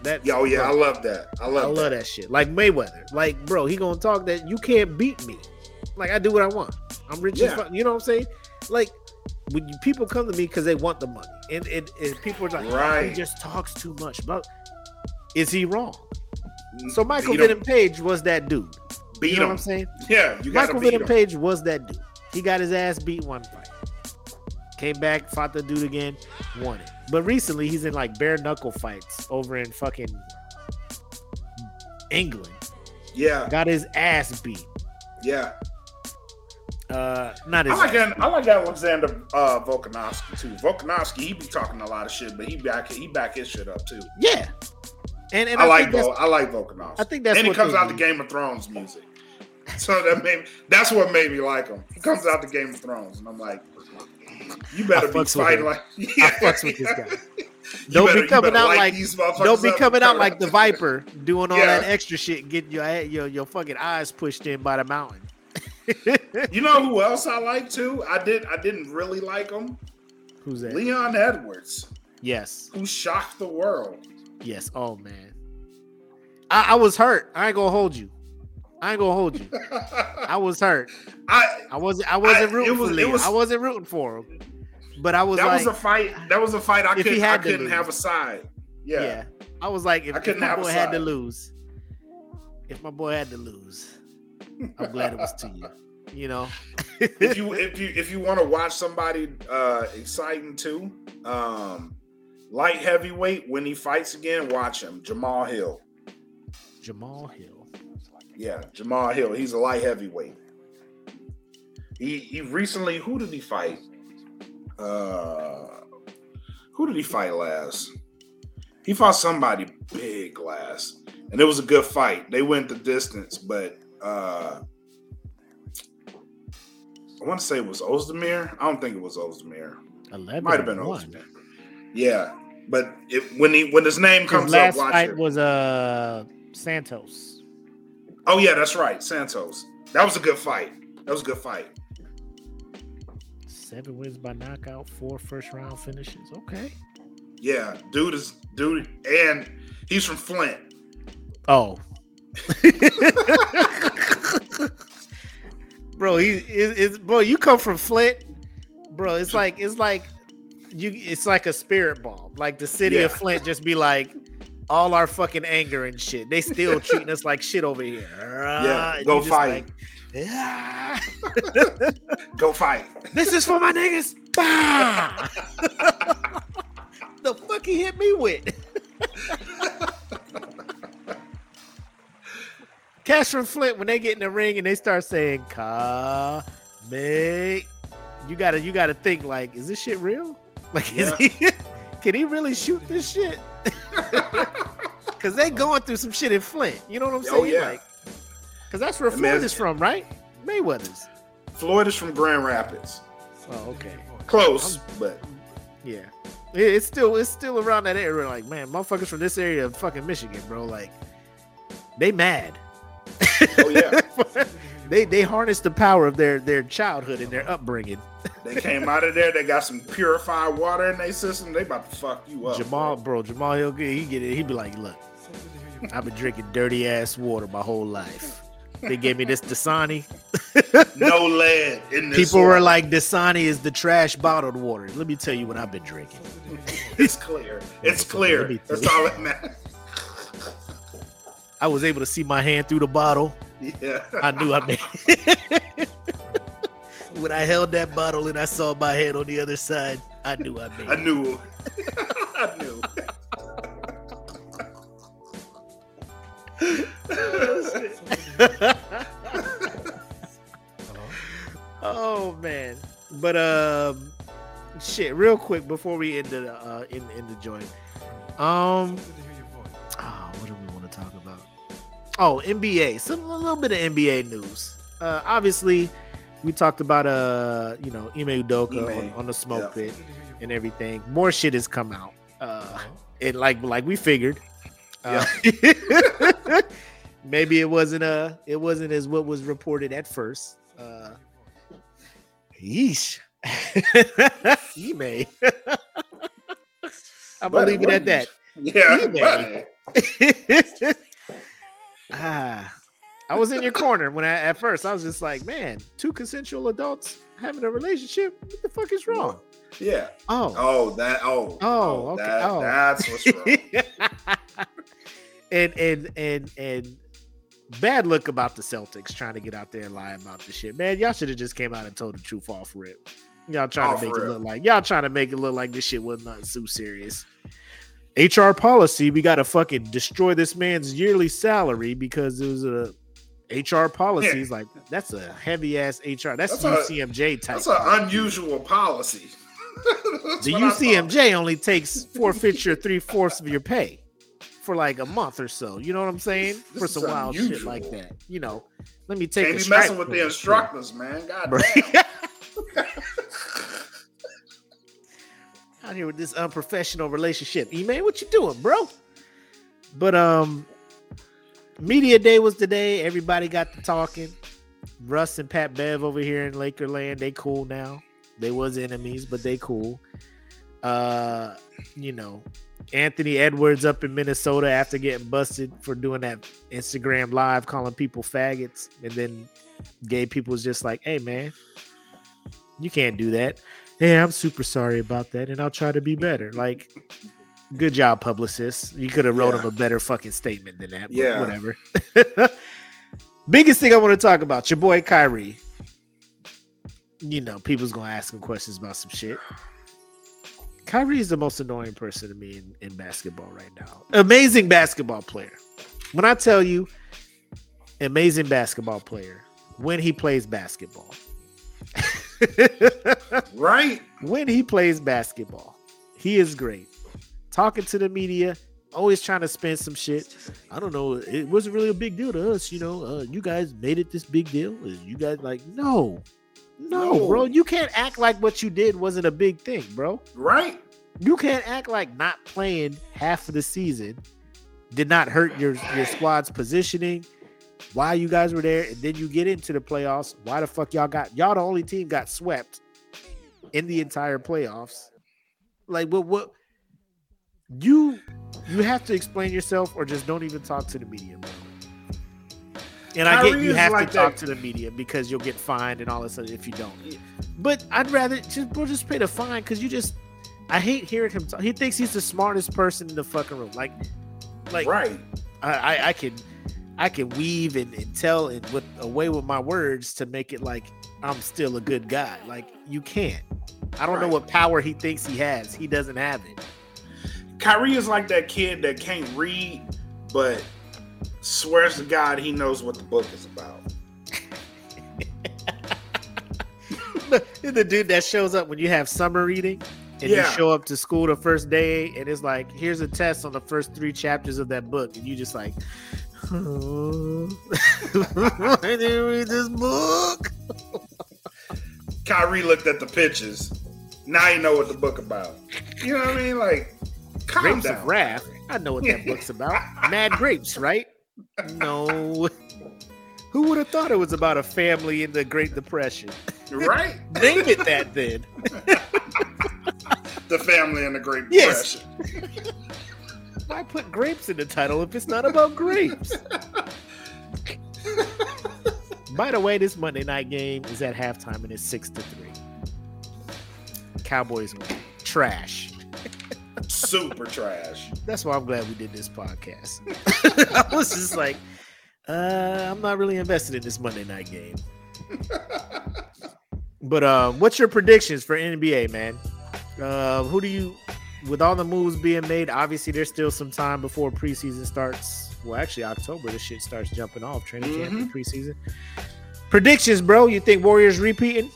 that oh, yeah. I love that. I love. I love, that. that shit. Like Mayweather. Like, bro, he gonna talk that you can't beat me. Like I do what I want. I'm rich as Yeah. fuck. You know what I'm saying? Like when you, people come to me because they want the money, and, and, and people are like, "Oh, Right. he just talks too much. But is he wrong? So Michael. Venom Page was that dude. Beat you know him. what I'm saying? Yeah, Michael Venom. Page was that dude. He got his ass beat one fight. Came back, fought the dude again, won it. But recently he's in like bare knuckle fights over in fucking England. Yeah, Got his ass beat. yeah. Uh, not I like ass. I like Alexander uh, Volkanovski too. Volkanovski, he be talking a lot of shit, but he back he back his shit up too. Yeah, and and I, I, like think Vol- I like Volkanovski. I think that's and he comes they out the. Game of Thrones music, so that made that's what made me like him. He comes out the Game of Thrones, and I'm like, you better I be fighting him. like I fucks with this guy. You Don't better- be coming out light like don't be coming out like the Viper doing all Yeah. that extra shit, getting your your your fucking eyes pushed in by the mountain. You know who else I like too? I did. I didn't really like him. Who's that? Leon Edwards, Yes, who shocked the world. Yes. Oh man, I, I was hurt. I ain't gonna hold you. I ain't gonna hold you. I was hurt. I I wasn't. I wasn't I- rooting it was- for Lee. was- I wasn't rooting for him. But I was that like, was a fight. That was a fight. I couldn't. I couldn't lose. have a side. yeah. Yeah. I was like, if, I couldn't my have a boy had to lose, if my boy had to lose, I'm glad it was to you. You know, if you if you if you want to watch somebody uh exciting too, um, light heavyweight when he fights again, watch him. Jamal Hill. Jamal Hill. Yeah, Jamal Hill. He's a light heavyweight. He he recently who did he fight? Uh who did he fight last? He fought somebody big last. And it was a good fight. They went the distance, but uh I want to say it was Ozdemir. I don't think it was Ozdemir. Eleven. Might have been. Ozdemir. Yeah. But if when he when his name His comes last up, watch fight it. was uh Santos. Oh yeah, that's right, Santos. That was a good fight. That was a good fight. Seven wins by knockout, four first round finishes. Okay. Yeah, dude is dude, and he's from Flint. Oh. bro, he is bro, you come from Flint, bro. It's like it's like you it's like a spirit bomb. Like the city of Flint just be like all our fucking anger and shit. They still treating us like shit over here. Yeah, And go fight. like, "Ah, Go fight. this is for my niggas. The fuck he hit me with? Cash from Flint when they get in the ring and they start saying "Ka me," you gotta you gotta think like, is this shit real? Like, is he? Can he really shoot this shit? Because they going through some shit in Flint. You know what I'm oh, saying? Oh, yeah. Like, because that's where I is from, right? Mayweather's. Floyd is from Grand Rapids. Oh, okay. Close, but Yeah. It- It's still it's still around that area. Like, man, motherfuckers from this area of fucking Michigan, bro. Like, they mad. oh yeah, they they harness the power of their their childhood and their upbringing. They came out of there. They got some purified water in their system. They about to fuck you up. Jamal, bro, Jamal Hill, he get it. He be like, look, I've been drinking dirty ass water my whole life. They gave me this Dasani. no lead in this. People were like, Dasani is the trash bottled water. Let me tell you what I've been drinking. "It's clear. It's clear. That's all that matters." I was able to see my hand through the bottle. Yeah, I knew I made when I held that bottle and I saw my head on the other side, I knew I made I knew. I knew. oh man. But um shit, real quick before we end the uh in, in the joint. Um ah, what do we want to talk about? Oh, NBA. Some a little bit of NBA news. Uh obviously we talked about uh you know Ime Udoka on, Ime, on the smoke yeah. pit and everything. More shit has come out. Uh and like like we figured. Uh, maybe it wasn't uh it wasn't as what was reported at first. Uh yeesh. Ime. I'm gonna leave it at that. Yeah, ah, I was in your corner when I at first I was just like, man, two consensual adults having a relationship. What the fuck is wrong? yeah. Oh, Oh, that. Oh, Oh, oh okay. That, Oh. That's what's wrong. and and and and bad look about the Celtics trying to get out there and lie about the shit. Man, y'all should have just came out and told the truth off rip. Y'all trying Off to make it look like y'all trying to make it look like this shit was not so serious. HR policy, we got to fucking destroy this man's yearly salary because it was a HR policies. Yeah. Like, that's a heavy ass HR. That's, That's a- UCMJ type. That's an unusual policy. That's the what I thought. UCMJ only takes forfeits your three fourths of your pay for like a month or so. You know what I'm saying? This for some wild shit like that. You know, let me take Can't a be messing with the instructors, man. God damn. Out here with this unprofessional relationship. E man, what you doing, bro? But um media day was today. Everybody got to talking. Russ and Pat Bev over here in Lakerland, they cool now. They was enemies, but they cool. Uh, you know, Anthony Edwards up in Minnesota after getting busted for doing that Instagram live calling people faggots, and then gay people was just like, "Hey, man, you can't do that." Hey, I'm super sorry about that, and I'll try to be better. Like, good job, publicist. You could have wrote Yeah. him a better fucking statement than that. But Yeah. whatever. Biggest thing I want to talk about, your boy Kyrie. You know, people's gonna ask him questions about some shit. Kyrie is the most annoying person to me in, in basketball right now. Amazing basketball player. When I tell you, amazing basketball player when he plays basketball. Right? when he plays basketball, he is great. Talking to the media, always trying to spin some shit. I don't know. It wasn't really a big deal to us, you know. Uh, you guys made it this big deal. You guys like no, no, No. bro. You can't act like what you did wasn't a big thing, bro. Right? You can't act like not playing half of the season did not hurt your your squad's positioning. Why you guys were there, and then you get into the playoffs. Why the fuck y'all got y'all the only team got swept in the entire playoffs? Like what what you you have to explain yourself or just don't even talk to the media, bro. And I get you have like to talk that- to the media because you'll get fined and all this other if you don't. But I'd rather just bro, just pay the fine because you just I hate hearing him talk. He thinks he's the smartest person in the fucking room. Like like right. I, I, I can I can weave and, and tell and with away with my words to make it like I'm still a good guy. Like you can't. I don't know what power he thinks he has. He doesn't have it. Kyrie is like that kid that can't read, but swears to God he knows what the book is about. the dude that shows up when you have summer reading and Yeah. you show up to school the first day and it's like here's a test on the first three chapters of that book and you just like oh, I didn't read this book. Kyrie looked at the pictures. Now you know what the book about. You know what I mean? Like, calm Grapes down. of Wrath. I know what that book's about. Mad Grapes, right? No. Who would have thought it was about a family in the Great Depression? Right? Name it that then. The family in the Great Yes. Depression. Why put grapes in the title if it's not about grapes? By the way, this Monday night game is at halftime and it's six to three. Cowboys win. Trash. Super trash. That's why I'm glad we did this podcast. I was just like, uh, I'm not really invested in this Monday night game. but uh, what's your predictions for NBA, man? Uh, who do you, with all the moves being made, obviously there's still some time before preseason starts. Well, actually, October, this shit starts jumping off training camp and preseason. Predictions, bro. You think Warriors repeating?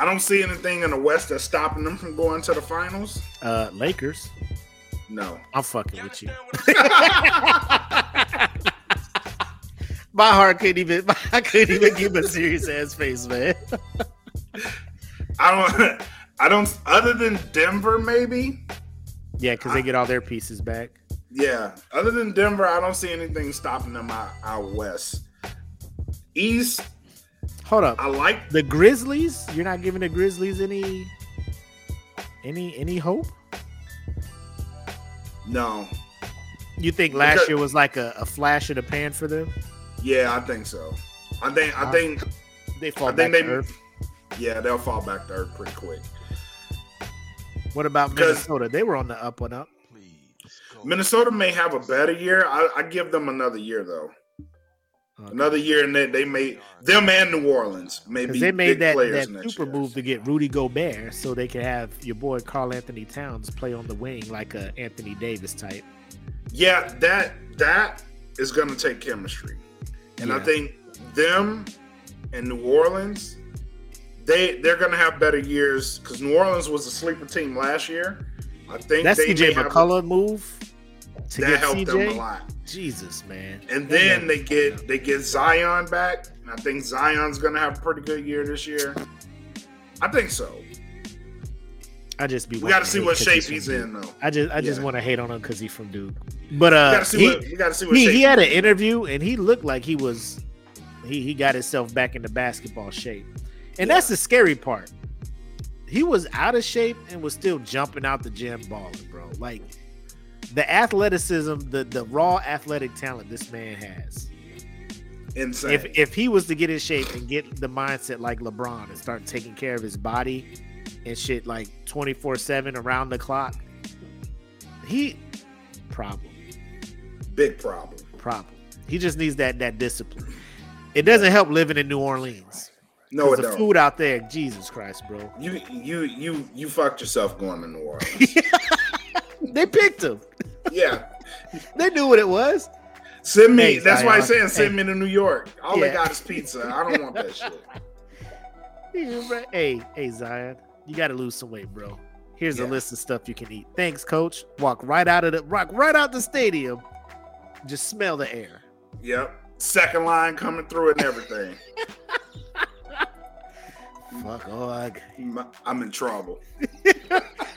I don't see anything in the West that's stopping them from going to the finals. Uh, Lakers. No. I'm fucking with you. My heart couldn't even. I couldn't even give a serious ass face, man. I don't. I don't. Other than Denver, maybe. Yeah, because they get all their pieces back. Yeah. Other than Denver, I don't see anything stopping them out, out west. East, Hold up, I like. the Grizzlies. You're not giving the Grizzlies any, any, any hope. No. You think last Because- year was like a, a flash in the pan for them? Yeah, I think so. I think. I think. They fall I back think to they. earth. Yeah, they'll fall back to earth pretty quick. What about Minnesota? They were on the up and up. Minnesota may have a better year. I, I give them another year though. Okay. Another year, and they, they made them and New Orleans maybe they made that, players that super year. move to get Rudy Gobert so they could have your boy Karl-Anthony Towns play on the wing like a Anthony Davis type. Yeah, that that is going to take chemistry, and I think them and New Orleans, they they're going to have better years because New Orleans was a sleeper team last year. I think that's they CJ McCollum move to that get helped them a CJ. lot. Jesus, man. And then they get they get Zion back, and I think Zion's going to have a pretty good year this year. I think so. I just be. We got to see what shape from he's in though. I just, I just want to hate on him because he's from Duke. But uh, got to see he, what we got to see what he, shape he had an interview and he looked like he was, he he got himself back into basketball shape, and Yeah. that's the scary part. he was out of shape and was still jumping out the gym balling, bro. Like the athleticism, the the raw athletic talent this man has. Insane. If if he was to get in shape and get the mindset like LeBron and start taking care of his body and shit like 24/7 around the clock, he problem. Big problem. Problem. He just needs that that discipline. It doesn't help living in New Orleans. No, it the don't. food out there, Jesus Christ, bro. You you you you fucked yourself going to New Orleans. They picked him. yeah. They knew what it was. Send me. Hey, that's why I'm saying send me to New York. All Yeah. they got is pizza. I don't want that shit. Hey, hey, Zion, you got to lose some weight, bro. Here's a list of stuff you can eat. Thanks, coach. Walk right out of the rock, right out the stadium. Just smell the air. Yep. Second line coming through and everything. Fuck, oh, I, I'm in trouble.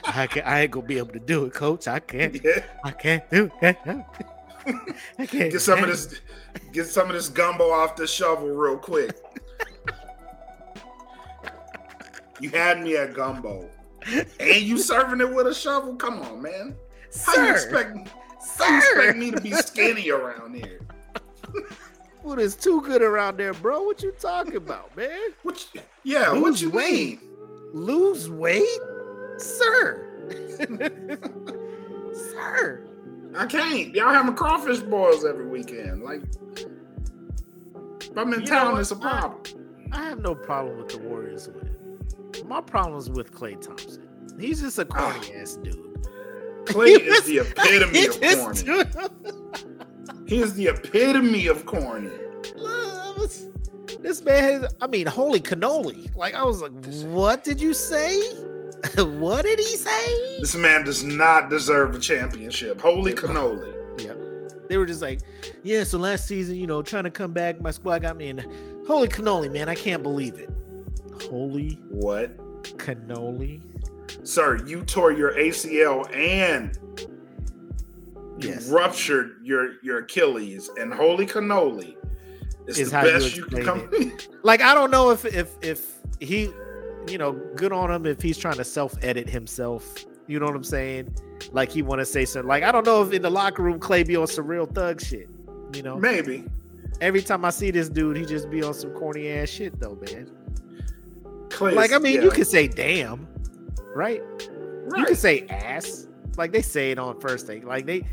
I, can, I ain't gonna be able to do it, coach. I can't. Yeah. I can't do it. I can't. Get some of this. Get some of this gumbo off the shovel real quick. You had me at gumbo, and you serving it with a shovel. Come on, man. How you Sir, expect? How you expect me to be skinny around here? Food is too good around there, bro. What you talking about, man? What? You, yeah. Lose what you weight. mean? Lose weight, sir. sir. I can't. Y'all having crawfish boils every weekend. Like, if I'm in You town, it's a problem. I have no problem with the Warriors winning. My problem is with Klay Thompson. He's just a corny Ah. ass dude. Klay is the epitome of corny. He is the epitome of corny. This man has, I mean, holy cannoli. Like, I was like, what did you say? what did he say? This man does not deserve a championship. Holy cannoli. Yep. They were just like, yeah, so last season, you know, trying to come back, my squad got me in. Holy cannoli, man. I can't believe it. Holy What? cannoli. Sir, you tore your ACL and Yes. ruptured your, your Achilles, and holy cannoli is, Is the how you best you, can come. Like, I don't know if if if he, you know, good on him if he's trying to self edit himself. You know what I'm saying? Like he want to say something. Like I don't know if in the locker room Klay be on some real thug shit. You know, Maybe. every time I see this dude, he just be on some corny ass shit though, man. Klay Like I mean, yeah. you could say damn, right? You could say ass. Like they say it on first take. Like they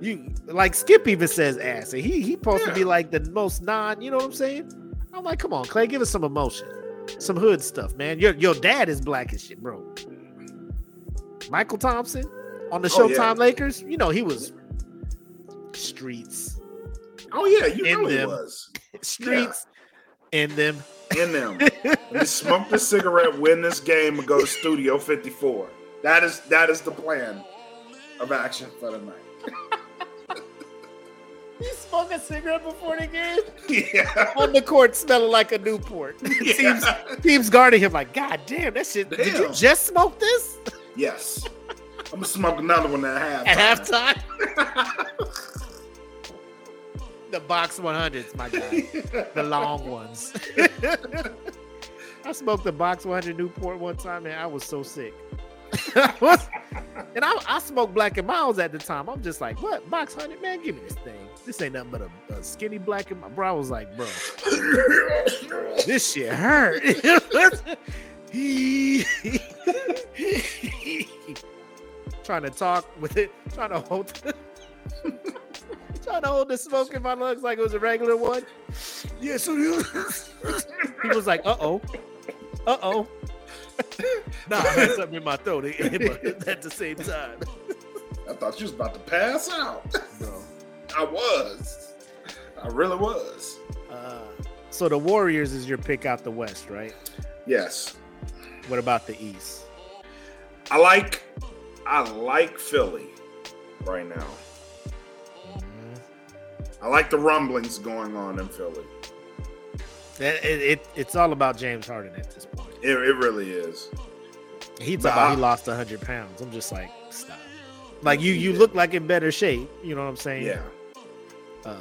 you like Skip even says ass. And he he supposed to be like the most non, you know what I'm saying? I'm like, come on, Klay, give us some emotion. Some hood stuff, man. Your your dad is black as shit, bro. Mychal Thompson on the Oh, yeah. Showtime Lakers, you know, he was streets. Oh yeah, you In know he them. was Streets in them. in them. we smoke the cigarette, win this game, and go to Studio 54. That is that is the plan of action for the night. He smoked a cigarette before the game. yeah. On the court smelling like a Newport. Teams yeah. teams guarding him like, God damn, that shit. Did you just smoke this Yes. I'm gonna smoke another one at halftime. at halftime? the box 100s, my guy. The long ones. I smoked the box 100 Newport one time and I was so sick. And I, I smoked Black and Milds at the time. I'm just like, what? Box 100? Man, give me this thing. This ain't nothing but a, a skinny Black and Mild bro. I was like, bro, this shit hurt. trying to talk with it, trying to hold, trying to hold the smoke in my lungs like it was a regular one. Yeah, so you. he was like, uh oh, uh oh. nah, I had something in my throat at the same time, I thought you was about to pass out. bro. I was. I really was. Uh, so the Warriors is your pick out the West, right? Yes. What about the East? I like I like Philly right now. I like the rumblings going on in Philly. It, it, it- it's all about James Harden at this point. It, it really is. He talked about he lost 100 pounds. I'm just like, stop. Like you, you look like in better shape. You know what I'm saying? Yeah. Uh,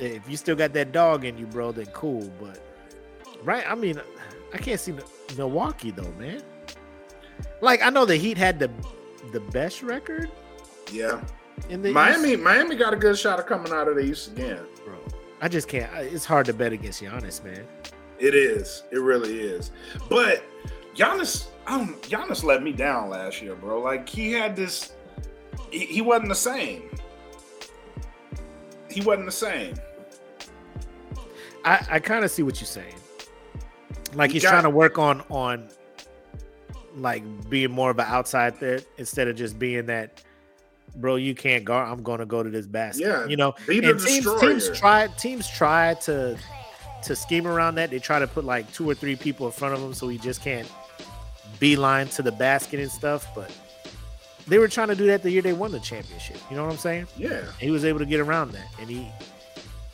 if you still got that dog in you, bro, then cool. But right, I mean, I can't see. The, Milwaukee though, man. Like I know the Heat had the the best record Yeah, in the Miami. East, Miami got a good shot of coming out of the East again. bro. I just can't. It's hard to bet against Giannis, man. It is. It really is. But Giannis, um, Giannis let me down last year, bro. Like he had this. He, he wasn't the same. He wasn't the same. I, I kind of see what you're saying. Like He he's got- trying to work on on like being more of an outside threat instead of just being that bro, you can't guard. I'm gonna go to this basket. Yeah, You know, and teams, destroyer. teams try teams try to to scheme around that. They try to put like two or three people in front of him so he just can't beeline to the basket and stuff. But they were trying to do that the year they won the championship. You know what I'm saying? Yeah. He was able to get around that, and he,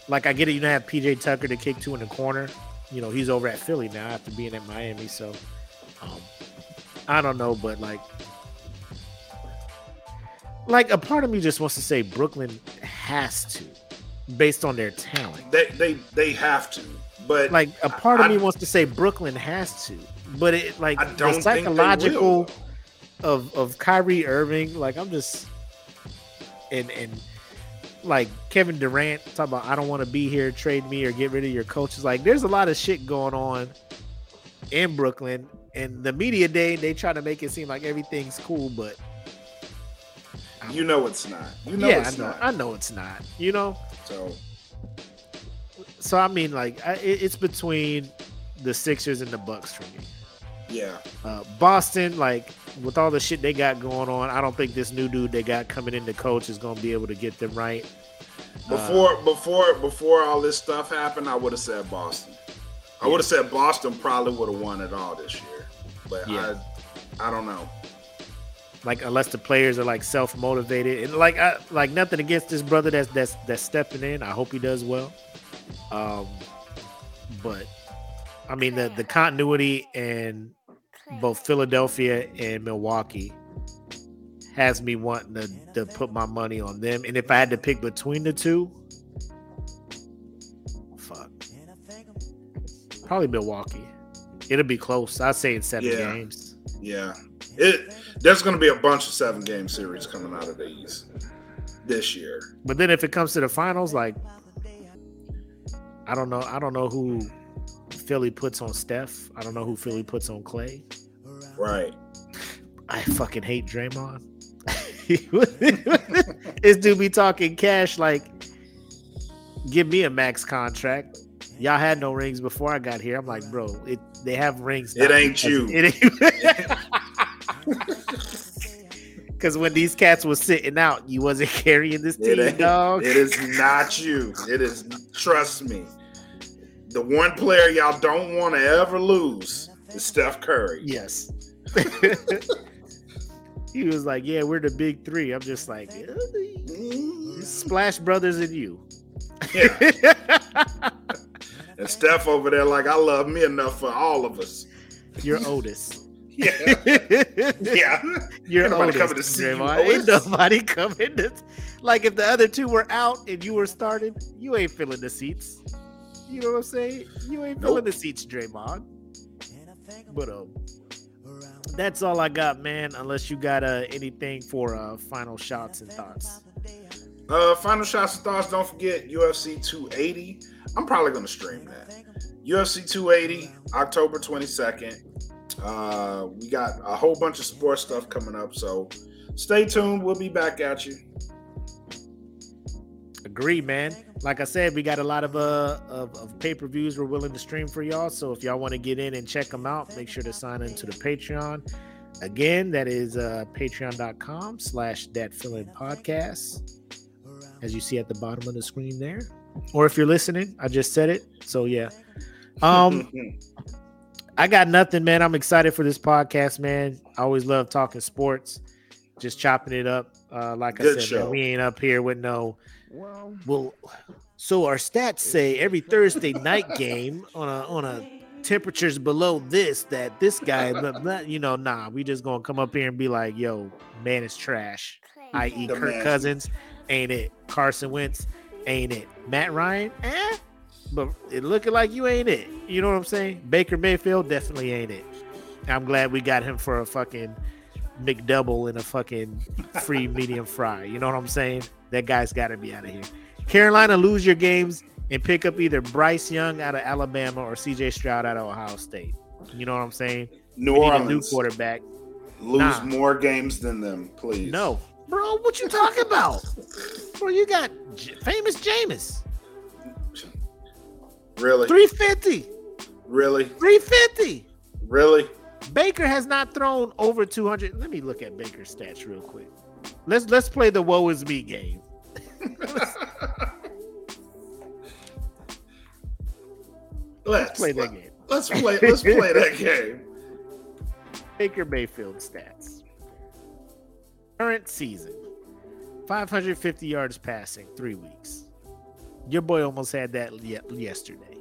like, I get it. You don't have PJ Tucker to kick two in the corner. You know, he's over at Philly now after being at Miami. So, um, I don't know, but like, like a part of me just wants to say Brooklyn has to, based on their talent. They they they have to. But Like a part of I- me wants to say Brooklyn has to, but it like I the don't they psychological of of Kyrie Irving, like I'm just and and like Kevin Durant talk about I don't want to be here, trade me or get rid of your coaches. Like there's a lot of shit going on in Brooklyn, and the media day they try to make it seem like everything's cool, but you know it's not. You know yeah, it's I know, not. I know it's not. You know, So so I mean, like I, it's between the Sixers and the Bucks for me. yeah. Uh, Boston, like with all the shit they got going on, I don't think this new dude they got coming in to coach is gonna be able to get them right. Uh, Before before before all this stuff happened, I would have said Boston. I would have said Boston probably would have won it all this year. But Yeah. I I don't know. Like unless the players are like self motivated and like I like nothing against this brother that's that's that's stepping in. I hope he does well. Um, but I mean the the continuity in both Philadelphia and Milwaukee has me wanting to, to put my money on them. And if I had to pick between the two, fuck, probably Milwaukee. It'll be close. I'd say in seven Yeah. games. Yeah. It there's gonna be a bunch of seven game series coming out of these this year. But then if it comes to the finals, like I don't know, I don't know who Philly puts on Steph. I don't know who Philly puts on Klay. Right. I fucking hate Draymond. this dude be talking cash like give me a max contract. Y'all had no rings before I got here. I'm like, bro, it they have rings. It ain't you. It ain't Because when these cats was sitting out, you wasn't carrying this It team, ain't, dog. it is not you. It is trust me. The one player y'all don't want to ever lose is Steph Curry. Yes. he was like, "Yeah, we're the big three. I'm just like, "Eh, Mm, Splash Brothers and you. Yeah. And Steph over there, like, I love me enough for all of us. You're Otis. Yeah. Yeah. You're nobody coming to see you. Ain't nobody coming to. Like if the other two were out and you were starting, you ain't filling the seats. You know what I'm saying? You ain't filling Nope. the seats, Draymond. But um, that's all I got, man. Unless you got uh anything for uh final shots and thoughts. Uh, final shots and thoughts. Don't forget UFC 280. I'm probably gonna stream that. UFC 280, October 22nd. Uh, we got a whole bunch of sports stuff coming up, so stay tuned. We'll be back at you. Agree, man. Like I said, we got a lot of uh of, of pay per views we're willing to stream for y'all. So if y'all want to get in and check them out, make sure to sign into the Patreon. Again, that is uh patreon.com slash datfeelin podcast. As you see at the bottom of the screen there. Or if you're listening, I just said it. So yeah. Um I got nothing, man. I'm excited for this podcast, man. I always love talking sports, just chopping it up. Uh, like I said, man, we ain't up here with no. Well, so our stats say every Thursday night game on a on a temperatures below this that this guy, blah, blah, you know, nah. We just gonna come up here and be like, yo, man, is trash. I.e., Kirk. Cousins, ain't it? Carson Wentz, ain't it? Matt Ryan, eh? But it looking like you ain't it. You know what I'm saying? Baker Mayfield definitely ain't it. I'm glad we got him for a fucking McDouble and a fucking free medium fry. You know what I'm saying? That guy's got to be out of here. Carolina lose your games and pick up either Bryce Young out of Alabama or CJ Stroud out of Ohio State. You know what I'm saying? New We Orleans new quarterback. lose Nah. more games than them, please. No, bro, what you talking about? bro, you got famous Jameis, really, 350, really, 350. really. Baker has not thrown over 200. Let me look at Baker's stats real quick. Let's let's play the woe is me game. Let's Play that game. Let's play. Let's play that game. Baker Mayfield stats. Current season 550 yards passing, three weeks. Your boy almost had that ye- yesterday.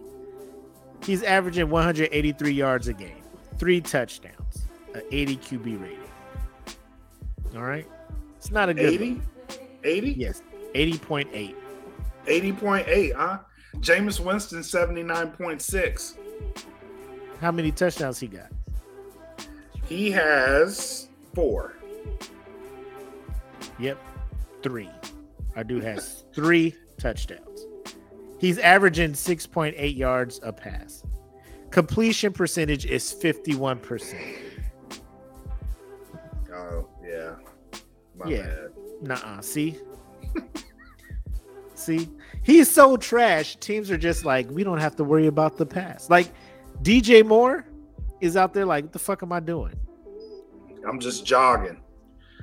He's averaging 183 yards a game, three touchdowns, an 80 QB rating. All right. It's not a good 80? look. 80? Yes, 80.8. 80.8, huh? Jameis Winston 79.6. How many touchdowns he got? He has four. Yep, three. Our dude has three touchdowns. He's averaging 6.8 yards a pass. Completion percentage is 51%. Oh, yeah. My Yeah. bad. Nuh-uh. See? See? He's so trash. Teams are just like, we don't have to worry about the pass. Like DJ Moore is out there like, what the fuck am I doing? I'm just jogging.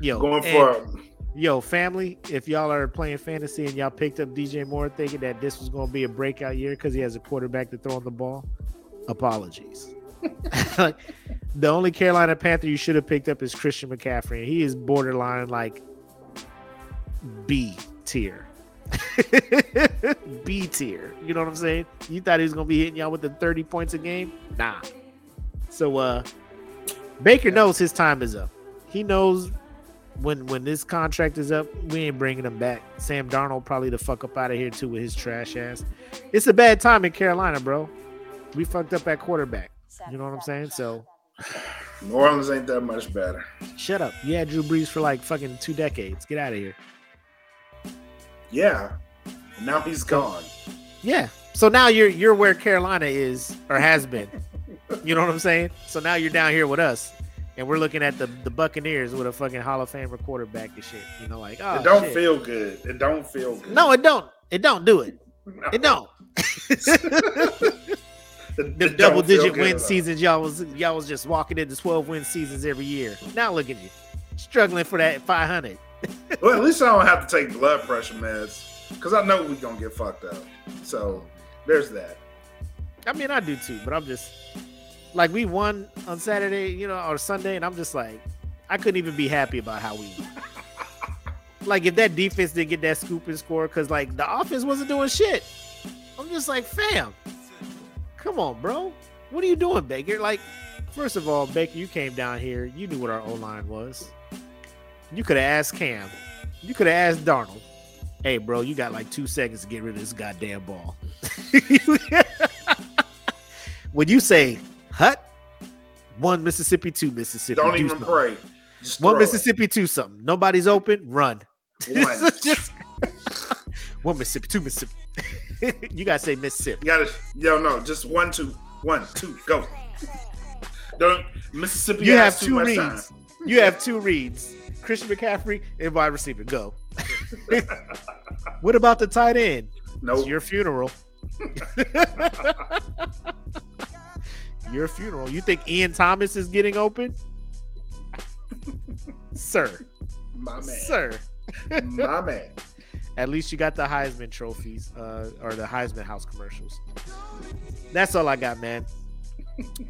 Yo, Going and- for Yo, family, if y'all are playing fantasy and y'all picked up DJ Moore thinking that this was going to be a breakout year because he has a quarterback to throw on the ball, apologies. like, the only Carolina Panther you should have picked up is Christian McCaffrey. and He is borderline like B tier. B tier. You know what I'm saying? You thought he was going to be hitting y'all with the 30 points a game? Nah. So, uh, Baker knows his time is up. He knows when when this contract is up, we ain't bringing him back. Sam Darnold probably the fuck up out of here too with his trash ass. It's a bad time in Carolina, bro. We fucked up at quarterback. You know what I'm saying? So New Orleans ain't that much better. shut up. You had Drew Brees for like fucking two decades. Get out of here. Yeah. Now he's gone. Yeah. So now you're you're where Carolina is or has been. You know what I'm saying? So now you're down here with us. And we're looking at the, the Buccaneers with a fucking Hall of Famer quarterback and shit. You know, like oh it don't shit. feel good. It don't feel good. No, it don't. It don't do it. No. It don't. The double digit win seasons y'all was y'all was just walking into 12 win seasons every year. Now look at you. Struggling for that 500. Well, at least I don't have to take blood pressure meds because I know we're gonna get fucked up. So there's that. I mean, I do too, but I'm just like we won on Saturday, you know, or Sunday, and I'm just like, I couldn't even be happy about how we like if that defense didn't get that scoop and score, because like the offense wasn't doing shit. I'm just like, fam, come on, bro. What are you doing, Baker? Like, first of all, Baker, you came down here, you knew what our O line was. You could have asked Cam. You could have asked Darnold. Hey, bro, you got like two seconds to get rid of this goddamn ball. when you say hut, one Mississippi, two Mississippi, Don't do even something. pray. Just One throw it. Mississippi, two something. Nobody's open, run. One. Just- one Mississippi, two Mississippi. you gotta say Mississippi. You gotta, yo, no, just one, two, one, two, go. Don't Mississippi. You have two reads. time. You have two reads. Christian McCaffrey and wide receiver. Go. what about the tight end? Nope. Your funeral. Your funeral. You think Ian Thomas is getting open? Sir. My man. Sir. My man. At least you got the Heisman trophies uh, or the Heisman House commercials. That's all I got, man.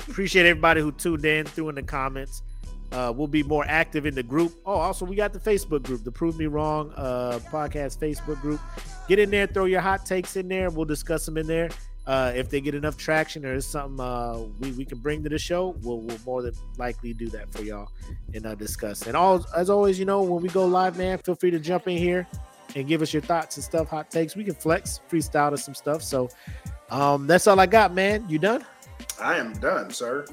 Appreciate everybody who tuned in, threw in the comments. Uh, we'll be more active in the group. Oh, also, we got the Facebook group, the Prove Me Wrong uh, podcast Facebook group. Get in there, throw your hot takes in there. We'll discuss them in there. Uh, if they get enough traction or something uh, we, we can bring to the show, we'll, we'll more than likely do that for y'all and uh, discuss. And all as always, you know, when we go live, man, feel free to jump in here and give us your thoughts and stuff, hot takes. We can flex, freestyle to some stuff. So um, that's all I got, man. You done? I am done, sir.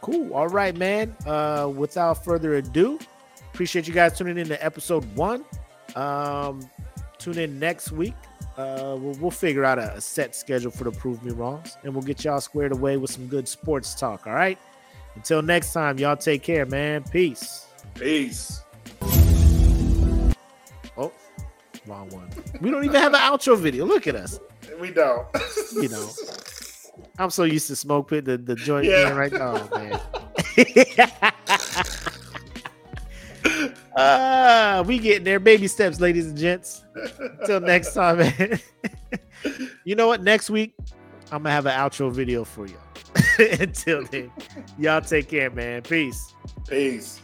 Cool. All right, man. Uh, without further ado, appreciate you guys tuning in to episode one. Um, tune in next week. Uh, we'll, we'll figure out a, a set schedule for the Prove Me Wrongs, and we'll get y'all squared away with some good sports talk. All right. Until next time, y'all take care, man. Peace. Peace. Oh, wrong one. We don't even have an outro video. Look at us. We don't. You know, I'm so used to smoke pit the, the joint Yeah. man right now, man. Uh, we getting there. Baby steps, ladies and gents. Until next time, man. you know what? Next week, I'm gonna have an outro video for you. Until then, y'all take care, man. Peace. Peace.